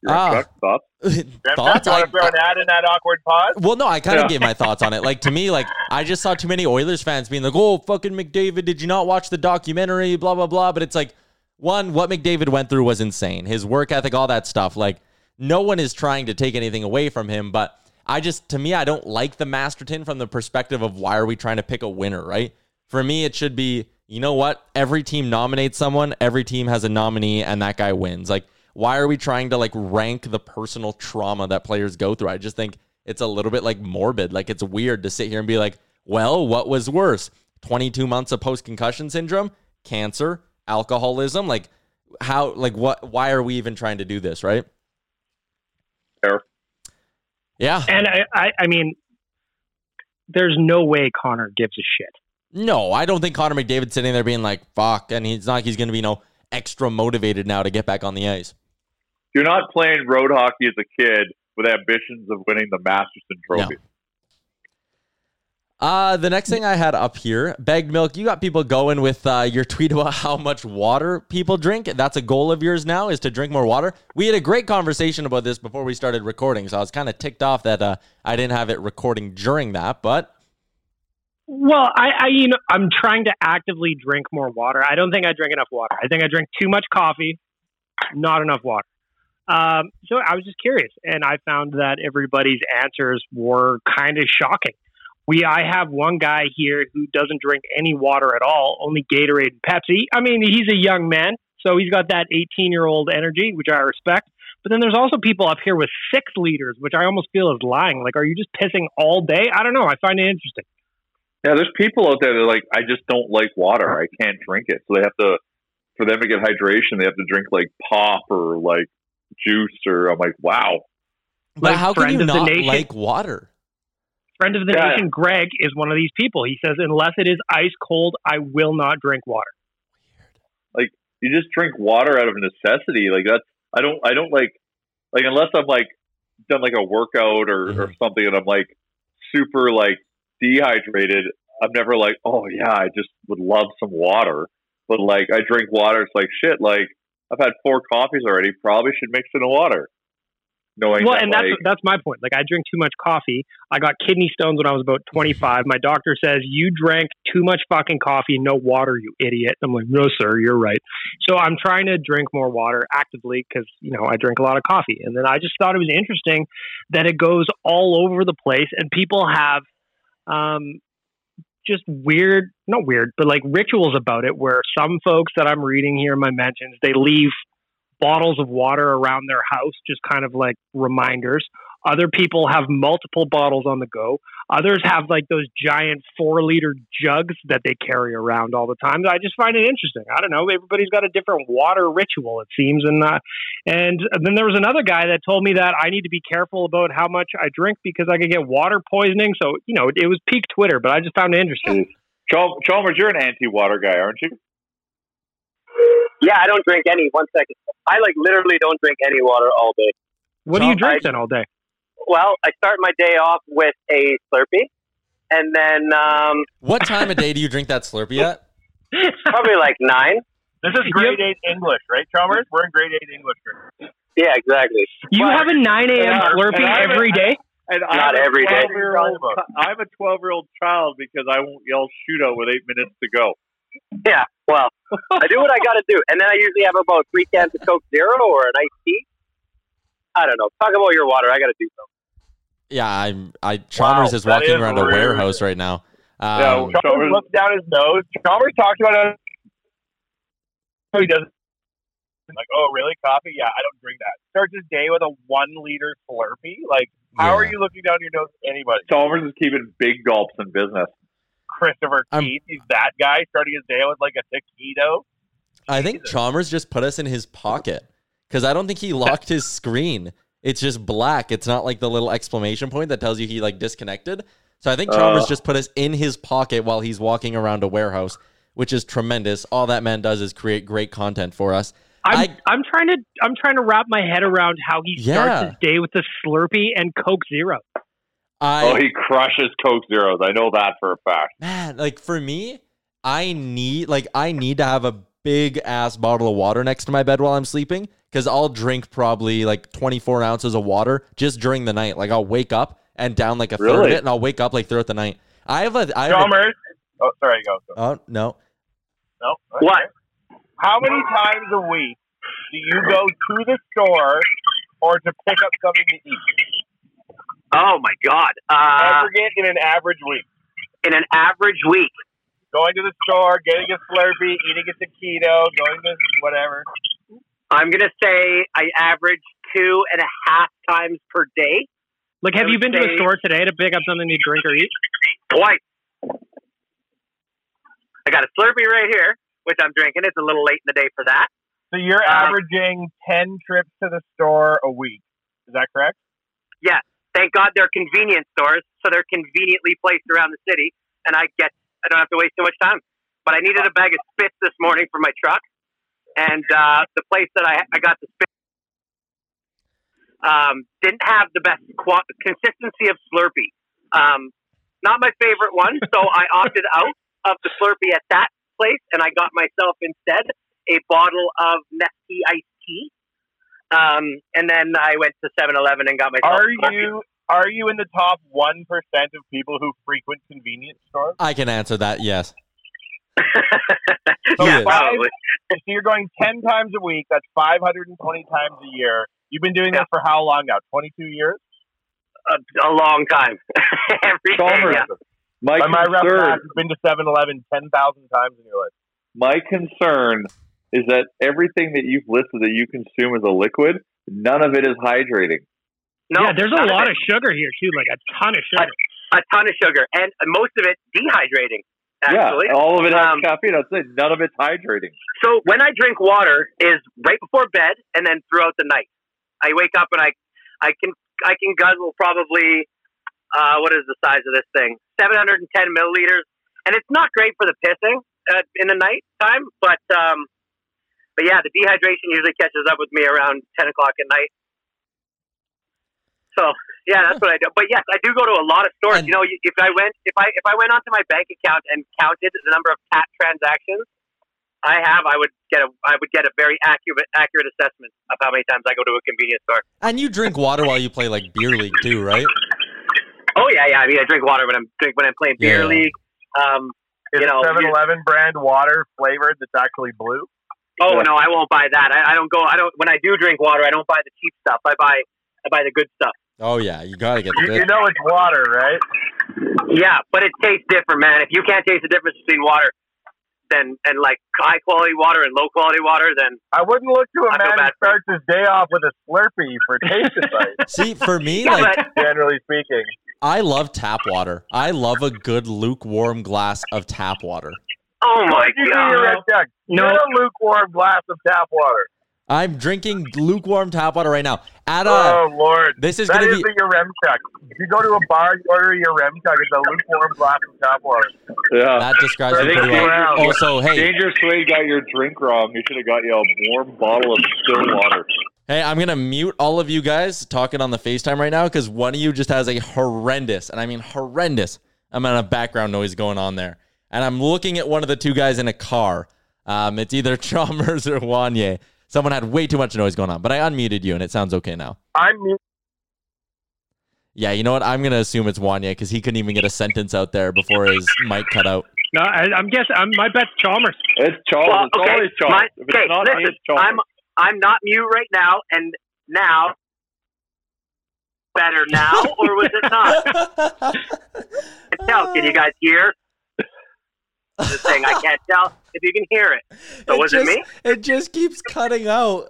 [SPEAKER 7] You're
[SPEAKER 6] Ah.
[SPEAKER 7] Thoughts?
[SPEAKER 6] Thoughts?
[SPEAKER 10] You want
[SPEAKER 6] I-
[SPEAKER 10] to throw an ad in that awkward pause?
[SPEAKER 6] Well, no, I kind of
[SPEAKER 7] Yeah.
[SPEAKER 6] gave my thoughts on it. Like to me, like I just saw too many Oilers fans being like, "Oh, fucking McDavid, did you not watch the documentary?" Blah blah blah. But it's like, one, what McDavid went through was insane. His work ethic, all that stuff. Like, no one is trying to take anything away from him. But I just, to me, I don't like the Masterton from the perspective of why are we trying to pick a winner, right? For me, it should be, you know what? Every team nominates someone. Every team has a nominee, and that guy wins. Like, why are we trying to like rank the personal trauma that players go through? I just think it's a little bit like morbid. Like it's weird to sit here and be like, well, what was worse? 22 months of post concussion syndrome, cancer, alcoholism? Like how like what why are we even trying to do this, right?
[SPEAKER 7] Fair.
[SPEAKER 6] Yeah.
[SPEAKER 9] And I, I, I mean, there's no way Connor gives a shit.
[SPEAKER 6] No, I don't think Connor McDavid's sitting there being like, fuck, and he's not like he's gonna be you know extra motivated now to get back on the ice.
[SPEAKER 7] You're not playing road hockey as a kid with ambitions of winning the Masterton Trophy.
[SPEAKER 6] Uh, the next thing I had up here, Bag Milk. You got people going with uh, your tweet about how much water people drink. That's a goal of yours now, is to drink more water. We had a great conversation about this before we started recording, so I was kind of ticked off that uh, I didn't have it recording during that. But
[SPEAKER 9] Well, I, I, you know, I'm trying to actively drink more water. I don't think I drink enough water. I think I drink too much coffee, not enough water. Um, so I was just curious, and I found that everybody's answers were kind of shocking. We, I have one guy here who doesn't drink any water at all, only Gatorade and Pepsi. I mean, he's a young man, so he's got that 18 year old energy, which I respect. But then there's also people up here with six liters, which I almost feel is lying. Like, are you just pissing all day? I don't know. I find it interesting.
[SPEAKER 7] Yeah, there's people out there that are like, I just don't like water. I can't drink it. So they have to, for them to get hydration, they have to drink like pop or like juice or I'm like, wow.
[SPEAKER 6] but
[SPEAKER 9] Like,
[SPEAKER 6] how can you not like water?
[SPEAKER 9] Friend of the
[SPEAKER 7] Yeah.
[SPEAKER 9] nation, Greg, is one of these people. He says, unless it is ice cold, I will not drink water.
[SPEAKER 7] Like you just drink water out of necessity. Like that's, I don't, I don't like, like unless I'm like done like a workout or, or mm-hmm. something and I'm like super like dehydrated, I'm never like, oh yeah, I just would love some water. But like I drink water, it's like shit. Like I've had four coffees already. Probably should mix in the water. Knowing
[SPEAKER 9] Well,
[SPEAKER 7] that,
[SPEAKER 9] and that's
[SPEAKER 7] like,
[SPEAKER 9] that's my point. Like, I drink too much coffee. I got kidney stones when I was about 25. My doctor says you drank too much fucking coffee, no water, you idiot. I'm like, no, sir, you're right. So I'm trying to drink more water actively because you know I drink a lot of coffee. And then I just thought it was interesting that it goes all over the place, and people have um, just weird, not weird, but like rituals about it. Where some folks that I'm reading here in my mentions, they leave bottles of water around their house, just kind of like reminders. Other people have multiple bottles on the go. Others have like those giant four liter jugs that they carry around all the time. I just find it interesting. I don't know. Everybody's got a different water ritual, it seems. And uh, and then there was another guy that told me that I need to be careful about how much I drink because I could get water poisoning. So you know, it was peak Twitter, but I just found it interesting.
[SPEAKER 7] Chalmers, you're an anti-water guy, aren't you?
[SPEAKER 8] Yeah, I don't drink any. One second. I like literally don't drink any water all day.
[SPEAKER 9] What do you drink then all day?
[SPEAKER 8] Well, I start my day off with a Slurpee, and then um,
[SPEAKER 6] What time of day do you drink that Slurpee at?
[SPEAKER 8] probably like nine.
[SPEAKER 10] This is grade eight English, right, Chalmers? We're in grade eight English. Right?
[SPEAKER 8] Yeah, exactly.
[SPEAKER 9] You
[SPEAKER 8] But-
[SPEAKER 9] have a 9 a.m.
[SPEAKER 7] Yeah,
[SPEAKER 9] Slurpee
[SPEAKER 7] and I'm a-
[SPEAKER 9] every day?
[SPEAKER 7] And
[SPEAKER 8] Not
[SPEAKER 7] I'm
[SPEAKER 8] every day.
[SPEAKER 7] I'm a 12 year old child because I won't yell shootout with eight minutes to go.
[SPEAKER 8] Yeah, well, I do what I got to do, and then I usually have about three cans of Coke Zero or an iced tea. I don't know. Talk about your water. I got to do something.
[SPEAKER 6] Yeah, I'm. I Chalmers
[SPEAKER 10] Wow,
[SPEAKER 6] is walking
[SPEAKER 10] is
[SPEAKER 6] around a warehouse right now. Um,
[SPEAKER 10] yeah, Chalmers looks down his nose. Chalmers talks about it. He doesn't. Like, oh, really? Coffee? Yeah, I don't drink that. Starts his day with a one liter Slurpee. Like, how are you looking down your nose at anybody?
[SPEAKER 7] Chalmers is keeping big gulps in business.
[SPEAKER 10] Christopher
[SPEAKER 6] I'm-
[SPEAKER 10] Keith, he's that guy starting his day with like a taquito.
[SPEAKER 6] I think Chalmers just put us in his pocket because I don't think he locked his screen. It's just black. It's not like the little exclamation point that tells you he like disconnected. So I think Chalmers
[SPEAKER 7] Uh.
[SPEAKER 6] just put us in his pocket while he's walking around a warehouse, which is tremendous. All that man does is create great content for us.
[SPEAKER 9] I'm
[SPEAKER 6] I-
[SPEAKER 9] I, am trying to I'm trying to wrap my head around how he
[SPEAKER 6] Yeah.
[SPEAKER 9] starts his day with the Slurpee and Coke Zero.
[SPEAKER 6] I
[SPEAKER 7] oh, he crushes Coke Zeros. I know that for a fact.
[SPEAKER 6] man, like for me, I need like I need to have a big ass bottle of water next to my bed while I'm sleeping because I'll drink probably like 24 ounces of water just during the night. Like I'll wake up and down like a third of it, and I'll wake up like throughout the night. I have a I have a,
[SPEAKER 10] Chalmers. Oh, sorry, go. go.
[SPEAKER 6] oh no,
[SPEAKER 10] No.
[SPEAKER 8] What?
[SPEAKER 10] How many times a week do you go to the store or to pick up something to eat?
[SPEAKER 8] Oh my God! Uh,
[SPEAKER 10] Aggregate in an average week.
[SPEAKER 8] in an average week,
[SPEAKER 10] Going to the store, getting a Slurpee, eating a taquito, going to whatever.
[SPEAKER 8] I'm gonna say I average two and a half times per day.
[SPEAKER 9] Like, have you
[SPEAKER 8] would
[SPEAKER 9] been to a
[SPEAKER 8] say-
[SPEAKER 9] store today to pick up something to drink or eat?
[SPEAKER 8] Twice. I got a Slurpee right here, which I'm drinking. It's a little late in the day for that.
[SPEAKER 10] So you're
[SPEAKER 8] Uh,
[SPEAKER 10] averaging 10 trips to the store a week. Is that correct?
[SPEAKER 8] Yeah. Thank God they're convenience stores, so they're conveniently placed around the city, and I get I don't have to waste too much time. But I needed a bag of spits this morning for my truck, and uh, the place that I I got the spits um, didn't have the best qua consistency of Slurpee. Um, not my favorite one, so I opted out of the Slurpee at that place, and I got myself instead a bottle of Nestea iced tea. Um, and then I went to 7-Eleven and got myself.
[SPEAKER 10] Are you are you in the top 1% of people who frequent convenience stores?
[SPEAKER 6] I can answer that. Yes,
[SPEAKER 10] So
[SPEAKER 6] Yeah.
[SPEAKER 10] five-
[SPEAKER 8] Probably.
[SPEAKER 10] so you're going 10 times a week. That's 520 times a year. You've been doing
[SPEAKER 8] Yeah.
[SPEAKER 10] that for how long now? 22 years?
[SPEAKER 8] a, a long time. Every day,
[SPEAKER 7] Chalmers,
[SPEAKER 8] yeah.
[SPEAKER 7] my
[SPEAKER 10] my rough
[SPEAKER 7] concern,
[SPEAKER 10] math, you've been to 7-Eleven 10,000 times in your life.
[SPEAKER 7] my concern is that everything that you've listed that you consume as a liquid, none of it is hydrating.
[SPEAKER 8] No,
[SPEAKER 9] yeah, there's a lot
[SPEAKER 8] it.
[SPEAKER 9] of sugar here too, like a ton of sugar.
[SPEAKER 8] a ton of sugar, and most of it dehydrating. Actually,
[SPEAKER 7] yeah, all of it has
[SPEAKER 8] Um,
[SPEAKER 7] caffeine. I'd say none of it's hydrating.
[SPEAKER 8] So when I drink water is right before bed and then throughout the night. I wake up and I I can I can guzzle probably uh, what is the size of this thing? 710 milliliters, and it's not great for the pissing uh, in the night time, but um, but yeah, the dehydration usually catches up with me around 10 o'clock at night. So yeah, that's what I do. But yes, I do go to a lot of stores.
[SPEAKER 6] And-
[SPEAKER 8] you know, if I went if I if I went onto my bank account and counted the number of cat transactions I have, I would get a I would get a very accurate accurate assessment of how many times I go to a convenience store.
[SPEAKER 6] and you drink water while you play like beer league too, right?
[SPEAKER 8] Oh yeah, yeah. I mean, I drink water when I'm drink when I'm playing beer
[SPEAKER 6] Yeah.
[SPEAKER 8] league. Um,
[SPEAKER 10] Is
[SPEAKER 8] You know,
[SPEAKER 10] 7-Eleven brand water flavored that's actually blue?
[SPEAKER 8] Oh
[SPEAKER 7] Yeah.
[SPEAKER 8] no, I won't buy that. I, I don't go. I don't. When I do drink water, I don't buy the cheap stuff. I buy I buy the good stuff.
[SPEAKER 6] Oh yeah, you gotta get the
[SPEAKER 10] You, you know it's water, right?
[SPEAKER 8] Yeah, but it tastes different, man. If you can't taste the difference between water, then and like high quality water and low quality water, then
[SPEAKER 10] I wouldn't look to a
[SPEAKER 8] I
[SPEAKER 10] man who starts his day off with a Slurpee for taste advice,
[SPEAKER 6] See, for me,
[SPEAKER 8] Yeah,
[SPEAKER 6] like
[SPEAKER 8] but-
[SPEAKER 10] generally speaking.
[SPEAKER 6] I love tap water. I love a good lukewarm glass of tap water.
[SPEAKER 8] Oh my
[SPEAKER 10] you do your red
[SPEAKER 8] god.
[SPEAKER 10] check?
[SPEAKER 9] No.
[SPEAKER 10] Get a lukewarm glass of tap water.
[SPEAKER 6] I'm drinking lukewarm tap water right now. At a,
[SPEAKER 10] oh Lord,
[SPEAKER 6] this is
[SPEAKER 10] that
[SPEAKER 6] gonna
[SPEAKER 10] is
[SPEAKER 6] be-
[SPEAKER 10] the your rem check. If you go to a bar, you order your rem check. It's a lukewarm glass of tap water.
[SPEAKER 7] Yeah.
[SPEAKER 6] that describes
[SPEAKER 7] I
[SPEAKER 6] it
[SPEAKER 7] think
[SPEAKER 6] pretty well.
[SPEAKER 10] around.
[SPEAKER 6] Also, hey,
[SPEAKER 7] Dangerous Wade got your drink wrong. He should have got you a warm bottle of still water.
[SPEAKER 6] hey, I'm gonna mute all of you guys talking on the FaceTime right now because one of you just has a horrendous, and I mean horrendous, amount of background noise going on there. And I'm looking at one of the two guys in a car. Um, it's either Chalmers or Wanye. Someone had way too much noise going on, but I unmuted you and it sounds okay now.
[SPEAKER 10] I'm mute.
[SPEAKER 6] Yeah, you know what? I'm gonna assume it's Wanye because he couldn't even get a sentence out there before his mic cut out.
[SPEAKER 9] No, I, I'm guessing. I'm, my bet's Chalmers.
[SPEAKER 7] It's Chalmers.
[SPEAKER 8] Well,
[SPEAKER 7] it's
[SPEAKER 8] okay,
[SPEAKER 7] always Charles.
[SPEAKER 8] my-
[SPEAKER 7] if it's
[SPEAKER 8] okay,
[SPEAKER 7] not
[SPEAKER 8] listen,
[SPEAKER 7] me, it's Charles.
[SPEAKER 8] I'm I'm not mute right now, and now better now, or was it not? Tell, can you guys hear? The thing. I can't tell if you can hear it. So was
[SPEAKER 6] just,
[SPEAKER 8] it me?
[SPEAKER 6] It just keeps cutting out.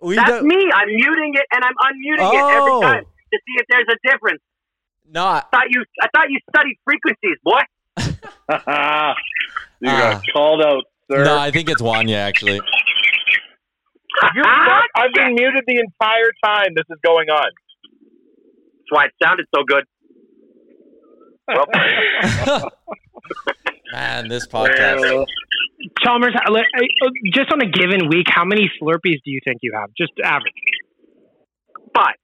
[SPEAKER 6] We
[SPEAKER 8] That's
[SPEAKER 6] don't-
[SPEAKER 8] me. I'm muting it and I'm unmuting it
[SPEAKER 6] Oh.
[SPEAKER 8] every time to see if there's a difference.
[SPEAKER 6] Not. I-
[SPEAKER 8] I thought you I thought you studied frequencies, boy.
[SPEAKER 7] you got ah. called out, sir.
[SPEAKER 6] no, I think it's Wanye actually.
[SPEAKER 10] You're not- I've been muted the entire time this is going on.
[SPEAKER 8] That's why it sounded so good.
[SPEAKER 6] Man, this podcast.
[SPEAKER 9] Chalmers, I- like, I- uh, just on a given week, how many Slurpees do you think you have? Just average.
[SPEAKER 8] Five.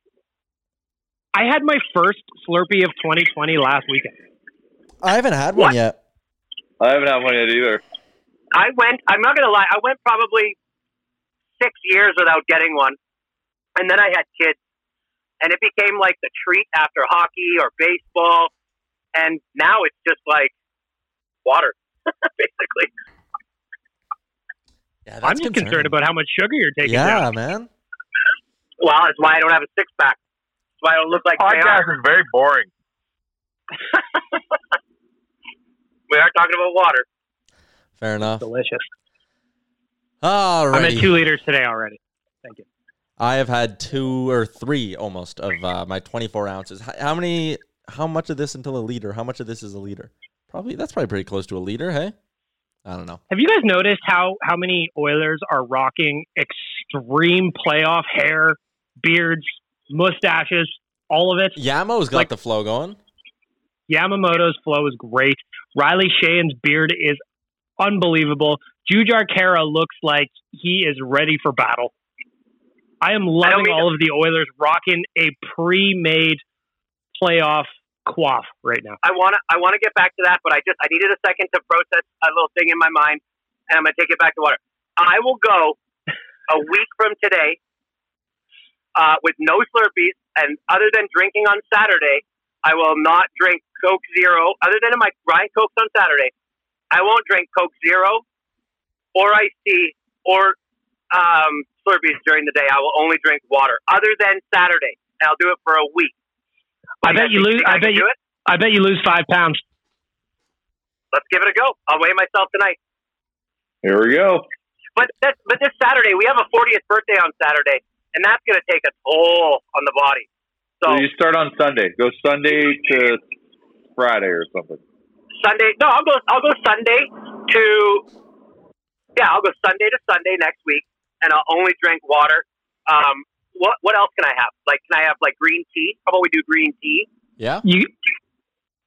[SPEAKER 9] I had my first Slurpee of 2020 last weekend.
[SPEAKER 6] I haven't had one yet.
[SPEAKER 7] I haven't had one yet either.
[SPEAKER 8] I went. I'm not gonna lie. I went probably six years without getting one, and then I had kids, and it became like the treat after hockey or baseball, and now it's just like water, basically.
[SPEAKER 6] Yeah,
[SPEAKER 9] I'm just concerned about how much sugar you're taking
[SPEAKER 6] Yeah,
[SPEAKER 9] down.
[SPEAKER 6] man.
[SPEAKER 8] Well, that's why I don't have a six pack. That's why I don't look like
[SPEAKER 10] Podcast
[SPEAKER 8] JR.
[SPEAKER 10] is very boring.
[SPEAKER 8] We are talking about water.
[SPEAKER 6] Fair enough.
[SPEAKER 9] Delicious.
[SPEAKER 6] All
[SPEAKER 9] I'm
[SPEAKER 6] right.
[SPEAKER 9] at two liters today already. Thank you.
[SPEAKER 6] I have had two or three almost of uh, my 24 ounces. How, how many? How much of this until a liter? How much of this is a liter? Probably that's probably pretty close to a liter. Hey, I don't know.
[SPEAKER 9] Have you guys noticed how how many Oilers are rocking extreme playoff hair, beards, mustaches, all of it?
[SPEAKER 6] Yamo's got the flow going.
[SPEAKER 9] Yamamoto's flow is great. Riley Sheahan's beard is unbelievable. Jujhar Khaira looks like he is ready for battle. I am loving
[SPEAKER 8] mean
[SPEAKER 9] all of the Oilers rocking a pre-made playoff quaff right now.
[SPEAKER 8] I want to I want to get back to that, but I just I needed a second to process a little thing in my mind, and I'm gonna take it back to water. I will go a week from today uh, with no Slurpees, and other than drinking on Saturday, I will not drink Coke Zero. Other than my Ryan Cokes on Saturday, I won't drink Coke Zero or iced tea or um, Slurpees during the day. I will only drink water. Other than Saturday, and I'll do it for a week.
[SPEAKER 9] I bet you lose.
[SPEAKER 8] I
[SPEAKER 9] I bet you.
[SPEAKER 8] it?
[SPEAKER 9] I bet you lose five pounds.
[SPEAKER 8] Let's give it a go. I'll weigh myself tonight.
[SPEAKER 7] Here we go.
[SPEAKER 8] But that, but this Saturday we have a 40th birthday on Saturday, and that's going to take a toll on the body.
[SPEAKER 7] So you start on Sunday. Go Sunday to Friday or something.
[SPEAKER 8] Sunday, no, I'll go. I'll go Sunday to. Yeah, I'll go Sunday to Sunday next week, and I'll only drink water. Um, what what else can I have? Like, can I have like green tea? How about we do green tea?
[SPEAKER 6] Yeah.
[SPEAKER 9] You.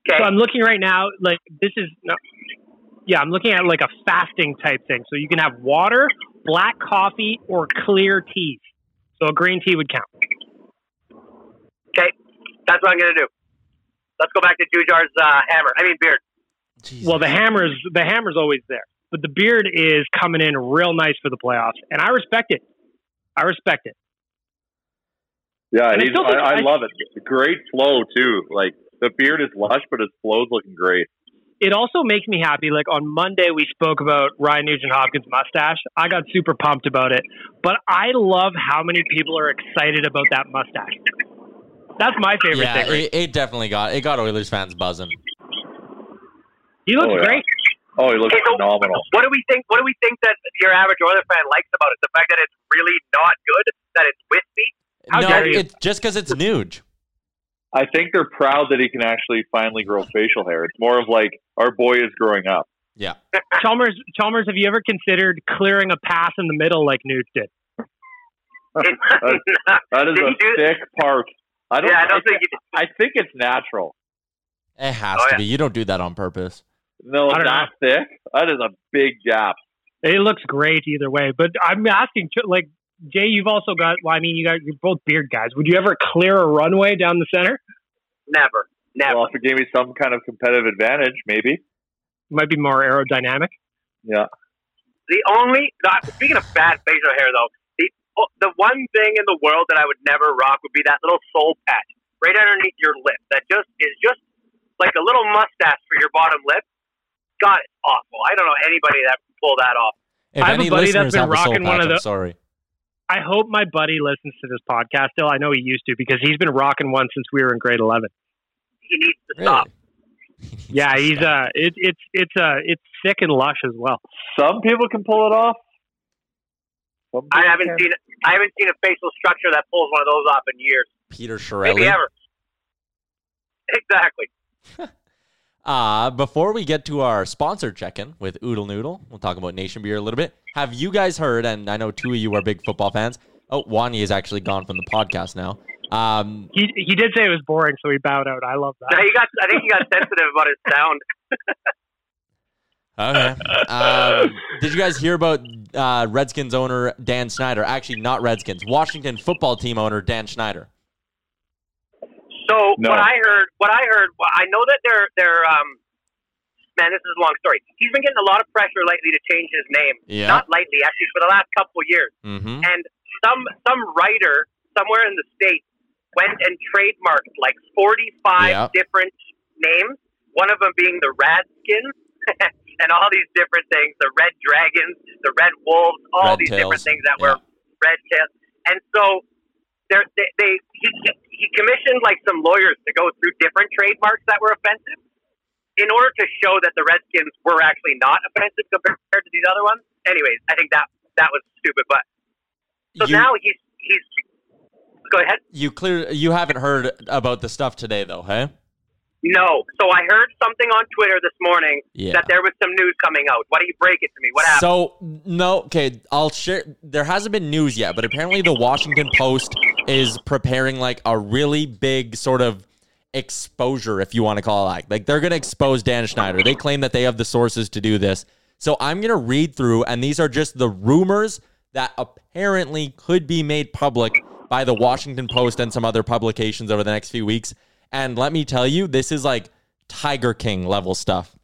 [SPEAKER 8] Okay.
[SPEAKER 9] So I'm looking right now. Like this is no. Yeah, I'm looking at like a fasting type thing. So you can have water, black coffee, or clear teas. So a green tea would count.
[SPEAKER 8] Okay, that's what I'm going to do. Let's go back to Jujhar's uh, hammer. I mean beard.
[SPEAKER 9] Well, the hammer's the hammer's always there, but the beard is coming in real nice for the playoffs, and I respect it. I respect it.
[SPEAKER 7] Yeah,
[SPEAKER 9] And I
[SPEAKER 7] he's,
[SPEAKER 9] still think-
[SPEAKER 7] I, I
[SPEAKER 9] I-
[SPEAKER 7] love it. Great flow too. Like the beard is lush, but his flow's looking great.
[SPEAKER 9] It also makes me happy. Like on Monday, we spoke about Ryan Nugent Hopkins' mustache. I got super pumped about it, but I love how many people are excited about that mustache. That's my favorite
[SPEAKER 6] Yeah,
[SPEAKER 9] thing. Right?
[SPEAKER 6] it, it definitely got it got Oilers fans buzzing.
[SPEAKER 9] he looks
[SPEAKER 7] Oh, yeah.
[SPEAKER 9] great.
[SPEAKER 7] Oh, he looks
[SPEAKER 8] Okay, so
[SPEAKER 7] phenomenal.
[SPEAKER 8] What do we think? What do we think that your average Oiler fan likes about it? The fact that it's really not good, that it's wispy. How
[SPEAKER 6] no,
[SPEAKER 8] dare you?
[SPEAKER 6] it's just because it's Nuge.
[SPEAKER 7] I think they're proud that he can actually finally grow facial hair. It's more of like our boy is growing up.
[SPEAKER 6] Yeah.
[SPEAKER 9] Chalmers, Chalmers, have you ever considered clearing a pass in the middle like Nuge did?
[SPEAKER 7] That- that is
[SPEAKER 8] Did
[SPEAKER 7] a
[SPEAKER 8] do
[SPEAKER 7] thick part. I don't.
[SPEAKER 8] Yeah, I don't
[SPEAKER 7] I
[SPEAKER 8] think he did.
[SPEAKER 7] I think it's natural.
[SPEAKER 6] It has
[SPEAKER 8] Oh,
[SPEAKER 6] to
[SPEAKER 8] yeah.
[SPEAKER 6] be. You don't do that on purpose.
[SPEAKER 7] No,
[SPEAKER 9] I don't
[SPEAKER 7] that thick. That is a big gap.
[SPEAKER 9] It looks great either way. But I'm asking, like Jay, you've also got. Well, I mean, you got you're both beard guys. Would you ever clear a runway down the center?
[SPEAKER 8] Never, never.
[SPEAKER 7] Well, if it gave me some kind of competitive advantage, maybe.
[SPEAKER 9] Might be more aerodynamic.
[SPEAKER 7] Yeah.
[SPEAKER 8] The only not, speaking of bad facial hair, though, the oh, the one thing in the world that I would never rock would be that little soul patch right underneath your lip. That just is just like a little mustache for your bottom lip. God, it's awful. I don't know anybody that can pull that off.
[SPEAKER 6] If
[SPEAKER 9] I have a
[SPEAKER 6] any
[SPEAKER 9] buddy that's
[SPEAKER 6] listeners
[SPEAKER 9] been
[SPEAKER 6] have a
[SPEAKER 9] rocking one
[SPEAKER 6] patch,
[SPEAKER 9] of
[SPEAKER 6] I'm sorry.
[SPEAKER 9] I hope my buddy listens to this podcast still. I know he used to because he's been rocking one since we were in grade 11.
[SPEAKER 8] He needs to
[SPEAKER 6] Really?
[SPEAKER 8] stop.
[SPEAKER 9] Yeah, he's uh, it, it's it's uh, it's thick and lush as well.
[SPEAKER 7] Some people can pull it off.
[SPEAKER 8] I haven't
[SPEAKER 7] can't.
[SPEAKER 8] seen I haven't seen a facial structure that pulls one of those off in years.
[SPEAKER 6] Peter
[SPEAKER 8] Maybe ever. Exactly.
[SPEAKER 6] Uh, before we get to our sponsor check-in with Oodle Noodle, we'll talk about Nation Beer a little bit. Have you guys heard, and I know two of you are big football fans. Oh, Wanye is actually gone from the podcast now. Um,
[SPEAKER 9] He he did say it was boring, so he bowed out. I love
[SPEAKER 8] No,
[SPEAKER 9] that.
[SPEAKER 8] he got. I think he got sensitive about his sound.
[SPEAKER 6] okay. Um, did you guys hear about uh, Redskins owner Dan Snyder? Actually, not Redskins. Washington football team owner Dan Snyder.
[SPEAKER 8] So
[SPEAKER 7] No.
[SPEAKER 8] what I heard, what I heard, I know that they're they're um, man, this is a long story. He's been getting a lot of pressure lately to change his name.
[SPEAKER 6] Yeah.
[SPEAKER 8] Not lately, actually, for the last couple of years.
[SPEAKER 6] Mm-hmm.
[SPEAKER 8] And some some writer somewhere in the states went and trademarked like forty five
[SPEAKER 6] Yeah.
[SPEAKER 8] different names. One of them being the Radskins. And all these different things, the red dragons, the red wolves, all
[SPEAKER 6] Red
[SPEAKER 8] these
[SPEAKER 6] tails.
[SPEAKER 8] different things that were red tails. And so there, they, they he, he commissioned like some lawyers to go through different trademarks that were offensive in order to show that the Redskins were actually not offensive compared to these other ones. Anyways, I think that that was stupid. But so
[SPEAKER 6] You-
[SPEAKER 8] now he's he's go ahead.
[SPEAKER 6] You clear. You haven't heard about the stuff today, though, hey?
[SPEAKER 8] No. So I heard something on Twitter this morning
[SPEAKER 6] Yeah.
[SPEAKER 8] that there was some news coming out. Why don't you break it to me? What happened?
[SPEAKER 6] So no, okay, I'll share. There hasn't been news yet, but apparently the Washington Post is preparing like a really big sort of exposure, if you want to call it like. Like they're gonna expose Dan Snyder. They claim that they have the sources to do this. So I'm gonna read through, and these are just the rumors that apparently could be made public by the Washington Post and some other publications over the next few weeks. And let me tell you, this is like Tiger King level stuff.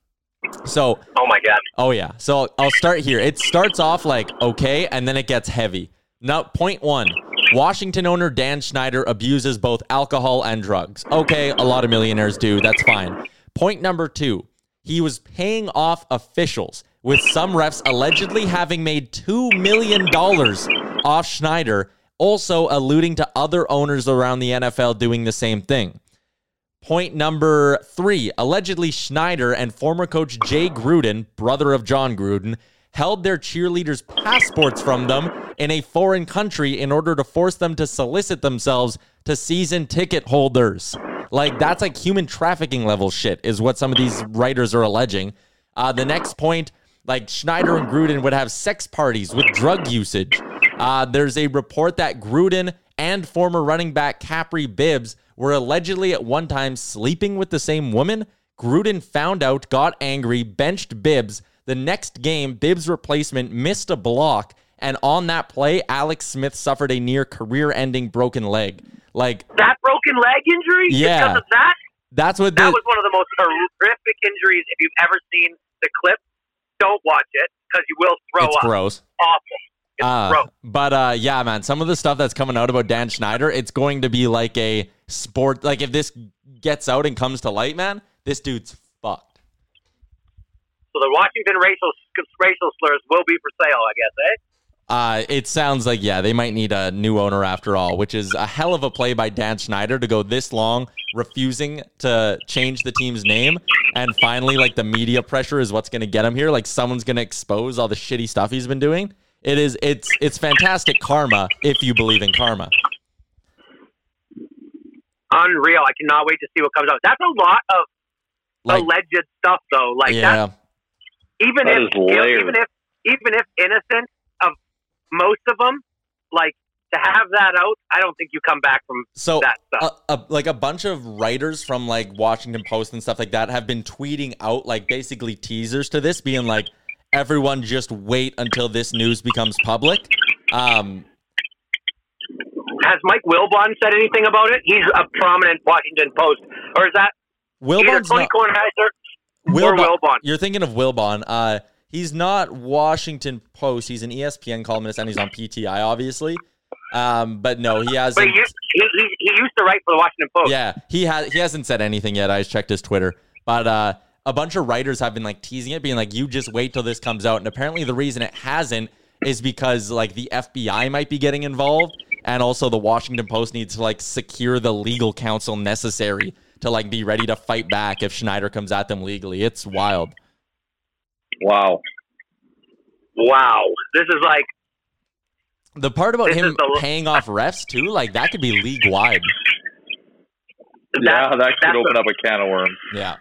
[SPEAKER 6] So
[SPEAKER 8] oh my god.
[SPEAKER 6] Oh yeah. So I'll start here. It starts off like okay, and then it gets heavy. Now, point one. Washington owner Dan Snyder abuses both alcohol and drugs. Okay, a lot of millionaires do. That's fine. Point number two. He was paying off officials, with some refs allegedly having made $2 million off Snyder, also alluding to other owners around the NFL doing the same thing. Point number three allegedly, Snyder and former coach Jay Gruden, brother of Jon Gruden, held their cheerleaders' passports from them in a foreign country in order to force them to solicit themselves to season ticket holders. Like, that's like human trafficking level shit, is what some of these writers are alleging. Uh, the next point, like, Snyder and Gruden would have sex parties with drug usage. Uh, there's a report that Gruden and former running back Kapri Bibbs were allegedly at one time sleeping with the same woman. Gruden found out, got angry, benched Bibbs. The next game, Bibbs' replacement missed a block, and on that play, Alex Smith suffered a near career ending broken leg. Like,
[SPEAKER 8] That broken leg injury?
[SPEAKER 6] Yeah.
[SPEAKER 8] Because of that?
[SPEAKER 6] that's what
[SPEAKER 8] That
[SPEAKER 6] the,
[SPEAKER 8] was one of the most horrific injuries. If you've ever seen the clip, don't watch it because you will throw
[SPEAKER 6] it's
[SPEAKER 8] up.
[SPEAKER 6] gross.
[SPEAKER 8] Awful. It's
[SPEAKER 6] Uh,
[SPEAKER 8] gross.
[SPEAKER 6] but uh, yeah, man, some of the stuff that's coming out about Dan Snyder, it's going to be like a sport. Like if this gets out and comes to light, man, this dude's.
[SPEAKER 8] So the Washington racial racial slurs will be for sale, I guess, eh?
[SPEAKER 6] Uh, it sounds like yeah, they might need a new owner after all, which is a hell of a play by Dan Snyder to go this long, refusing to change the team's name, and finally, like the media pressure is what's going to get him here. Like someone's going to expose all the shitty stuff he's been doing. It is it's it's fantastic karma if you believe in karma.
[SPEAKER 8] Unreal. I cannot wait to see what comes out. That's a lot of
[SPEAKER 6] Like
[SPEAKER 8] alleged stuff, though. Like
[SPEAKER 6] yeah,
[SPEAKER 8] that, even
[SPEAKER 7] That
[SPEAKER 8] if
[SPEAKER 7] is layered.
[SPEAKER 8] even if even if innocent of most of them, like to have that out, I don't think you come back from
[SPEAKER 6] so
[SPEAKER 8] that stuff.
[SPEAKER 6] a, a, like a bunch of writers from like Washington Post and stuff like that have been tweeting out like basically teasers to this, being like, everyone just wait until this news becomes public. Um,
[SPEAKER 8] Has Mike Wilbon said anything about it? He's a prominent Washington Post, or is that either
[SPEAKER 6] Wilbon's
[SPEAKER 8] Tony
[SPEAKER 6] not,
[SPEAKER 8] Kornheiser or
[SPEAKER 6] Wilbon? You're thinking of Wilbon. Uh, he's not Washington Post. He's an ESPN columnist and he's on PTI, obviously. Um, but no, he hasn't.
[SPEAKER 8] But he, used- he, he, used to write for the Washington Post.
[SPEAKER 6] Yeah, he has. He hasn't said anything yet. I just checked his Twitter, but uh, a bunch of writers have been like teasing it, being like, "You just wait till this comes out." And apparently, the reason it hasn't is because like the FBI might be getting involved, and also the Washington Post needs to like secure the legal counsel necessary to like be ready to fight back if Snyder comes at them legally. It's wild.
[SPEAKER 7] Wow.
[SPEAKER 8] Wow. This is like
[SPEAKER 6] The part about him
[SPEAKER 8] the-
[SPEAKER 6] paying off refs too, like that could be league wide.
[SPEAKER 7] yeah, that could
[SPEAKER 8] that's
[SPEAKER 7] open up a can of worms.
[SPEAKER 6] Yeah.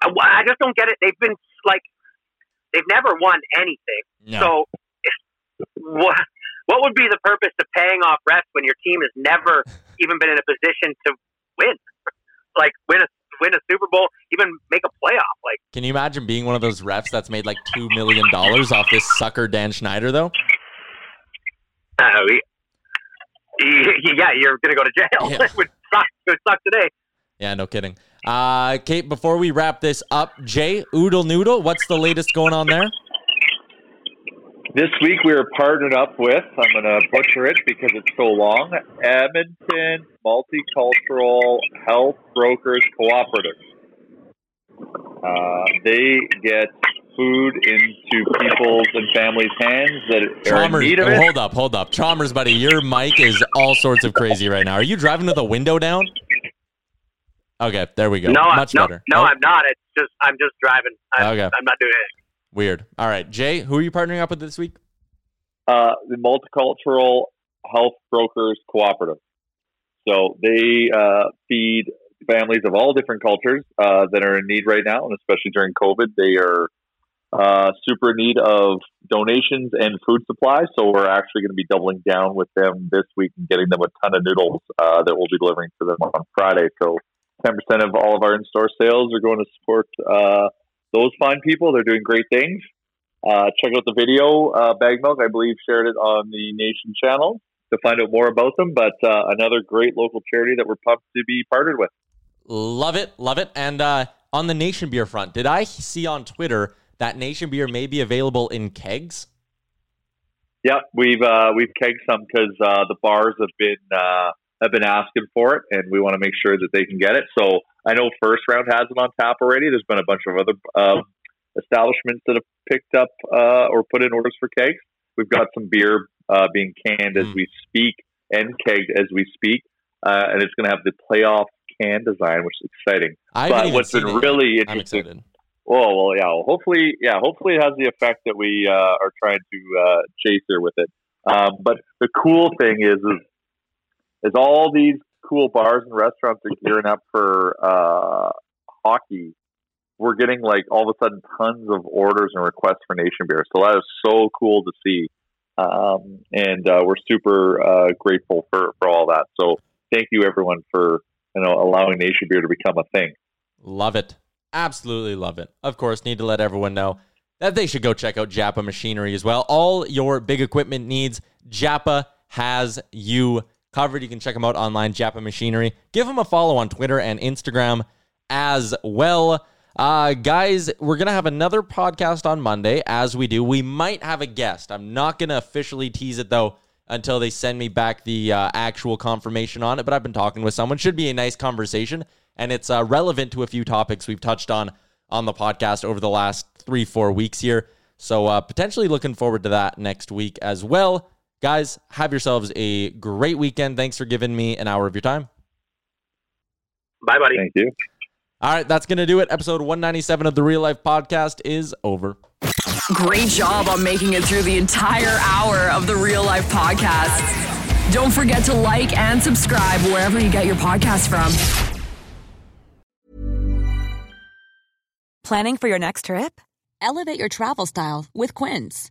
[SPEAKER 8] Uh, I, I just don't get it. They've been like they've never won anything.
[SPEAKER 6] No.
[SPEAKER 8] So what what would be the purpose of paying off refs when your team has never even been in a position to win? like win a win a Super Bowl, even make a playoff. Like
[SPEAKER 6] Can you imagine being one of those refs that's made like two million dollars off this sucker Dan Snyder though?
[SPEAKER 8] uh, yeah, you're gonna go to jail.
[SPEAKER 6] Yeah.
[SPEAKER 8] it would suck. It would suck today.
[SPEAKER 6] Yeah, no kidding. Uh, Kate, before we wrap this up, Jay Oodle Noodle, what's the latest going on there?
[SPEAKER 7] This week we are partnered up with, I'm going to butcher it because it's so long, Edmonton Multicultural Health Brokers Cooperative. Uh, they get food into people's and families' hands that are in
[SPEAKER 6] Chalmers,
[SPEAKER 7] need of
[SPEAKER 6] oh,
[SPEAKER 7] it.
[SPEAKER 6] hold up, hold up. Chalmers, buddy, your mic is all sorts of crazy right now. Are you driving with the window down? Okay, there we go.
[SPEAKER 8] No,
[SPEAKER 6] Much
[SPEAKER 8] I'm, no,
[SPEAKER 6] better.
[SPEAKER 8] no,
[SPEAKER 6] Oh,
[SPEAKER 8] I'm not. It's just I'm just driving. I'm,
[SPEAKER 6] Okay.
[SPEAKER 8] I'm not doing it.
[SPEAKER 6] Weird. All right, Jay, who are you partnering up with this week?
[SPEAKER 7] uh, the Multicultural Health Brokers Cooperative. So they uh, feed families of all different cultures uh, that are in need right now, and especially during COVID, they are uh, super in need of donations and food supplies. So we're actually going to be doubling down with them this week and getting them a ton of noodles uh, that we'll be delivering to them on Friday. So 10% of all of our in-store sales are going to support uh, those fine people. They're doing great things. Uh, check out the video. Uh, Bag Milk, I believe, shared it on the Nation channel to find out more about them. But uh, another great local charity that we're pumped to be partnered with.
[SPEAKER 6] Love it, love it. And uh, on the Nation Beer front, did I see on Twitter that Nation Beer may be available in kegs?
[SPEAKER 7] Yeah, we've uh, we've kegged some because uh, the bars have been uh, have been asking for it, and we want to make sure that they can get it. So I know First Round has it on tap already. There's been a bunch of other um, establishments that have picked up uh, or put in orders for kegs. We've got some beer uh, being canned as we speak and kegged as we speak, uh, and it's going to have the playoff can design, which is exciting.
[SPEAKER 6] I
[SPEAKER 7] but what's been
[SPEAKER 6] it
[SPEAKER 7] really
[SPEAKER 6] I'm
[SPEAKER 7] interesting.
[SPEAKER 6] excited.
[SPEAKER 7] Oh well, yeah. Well, hopefully, yeah. Hopefully, it has the effect that we uh, are trying to uh, chase here with it. Um, but the cool thing is, is, is all these cool bars and restaurants are gearing up for uh, hockey. We're getting like all of a sudden tons of orders and requests for Nation Beer. So that is so cool to see, um, and uh, we're super uh, grateful for for all that. So thank you everyone for you know allowing Nation Beer to become a thing.
[SPEAKER 6] Love it. Absolutely love it. Of course, need to let everyone know that they should go check out Japa Machinery as well. All your big equipment needs, Japa has you covered. You can check them out online, Japa Machinery. Give them a follow on Twitter and Instagram as well. Uh, guys, we're going to have another podcast on Monday. As we do, we might have a guest. I'm not going to officially tease it though until they send me back the uh, actual confirmation on it. But I've been talking with someone. Should be a nice conversation, and it's uh, relevant to a few topics we've touched on on the podcast over the last three, four weeks here. So uh, potentially looking forward to that next week as well. Guys, have yourselves a great weekend. Thanks for giving me an hour of your time.
[SPEAKER 8] Bye, buddy.
[SPEAKER 7] Thank you.
[SPEAKER 6] All right, that's going to do it. Episode 197 of the Real Life Podcast is over.
[SPEAKER 3] Great job on making it through the entire hour of the Real Life Podcast. Don't forget to like and subscribe wherever you get your podcast from.
[SPEAKER 11] Planning for your next trip? Elevate your travel style with Quince.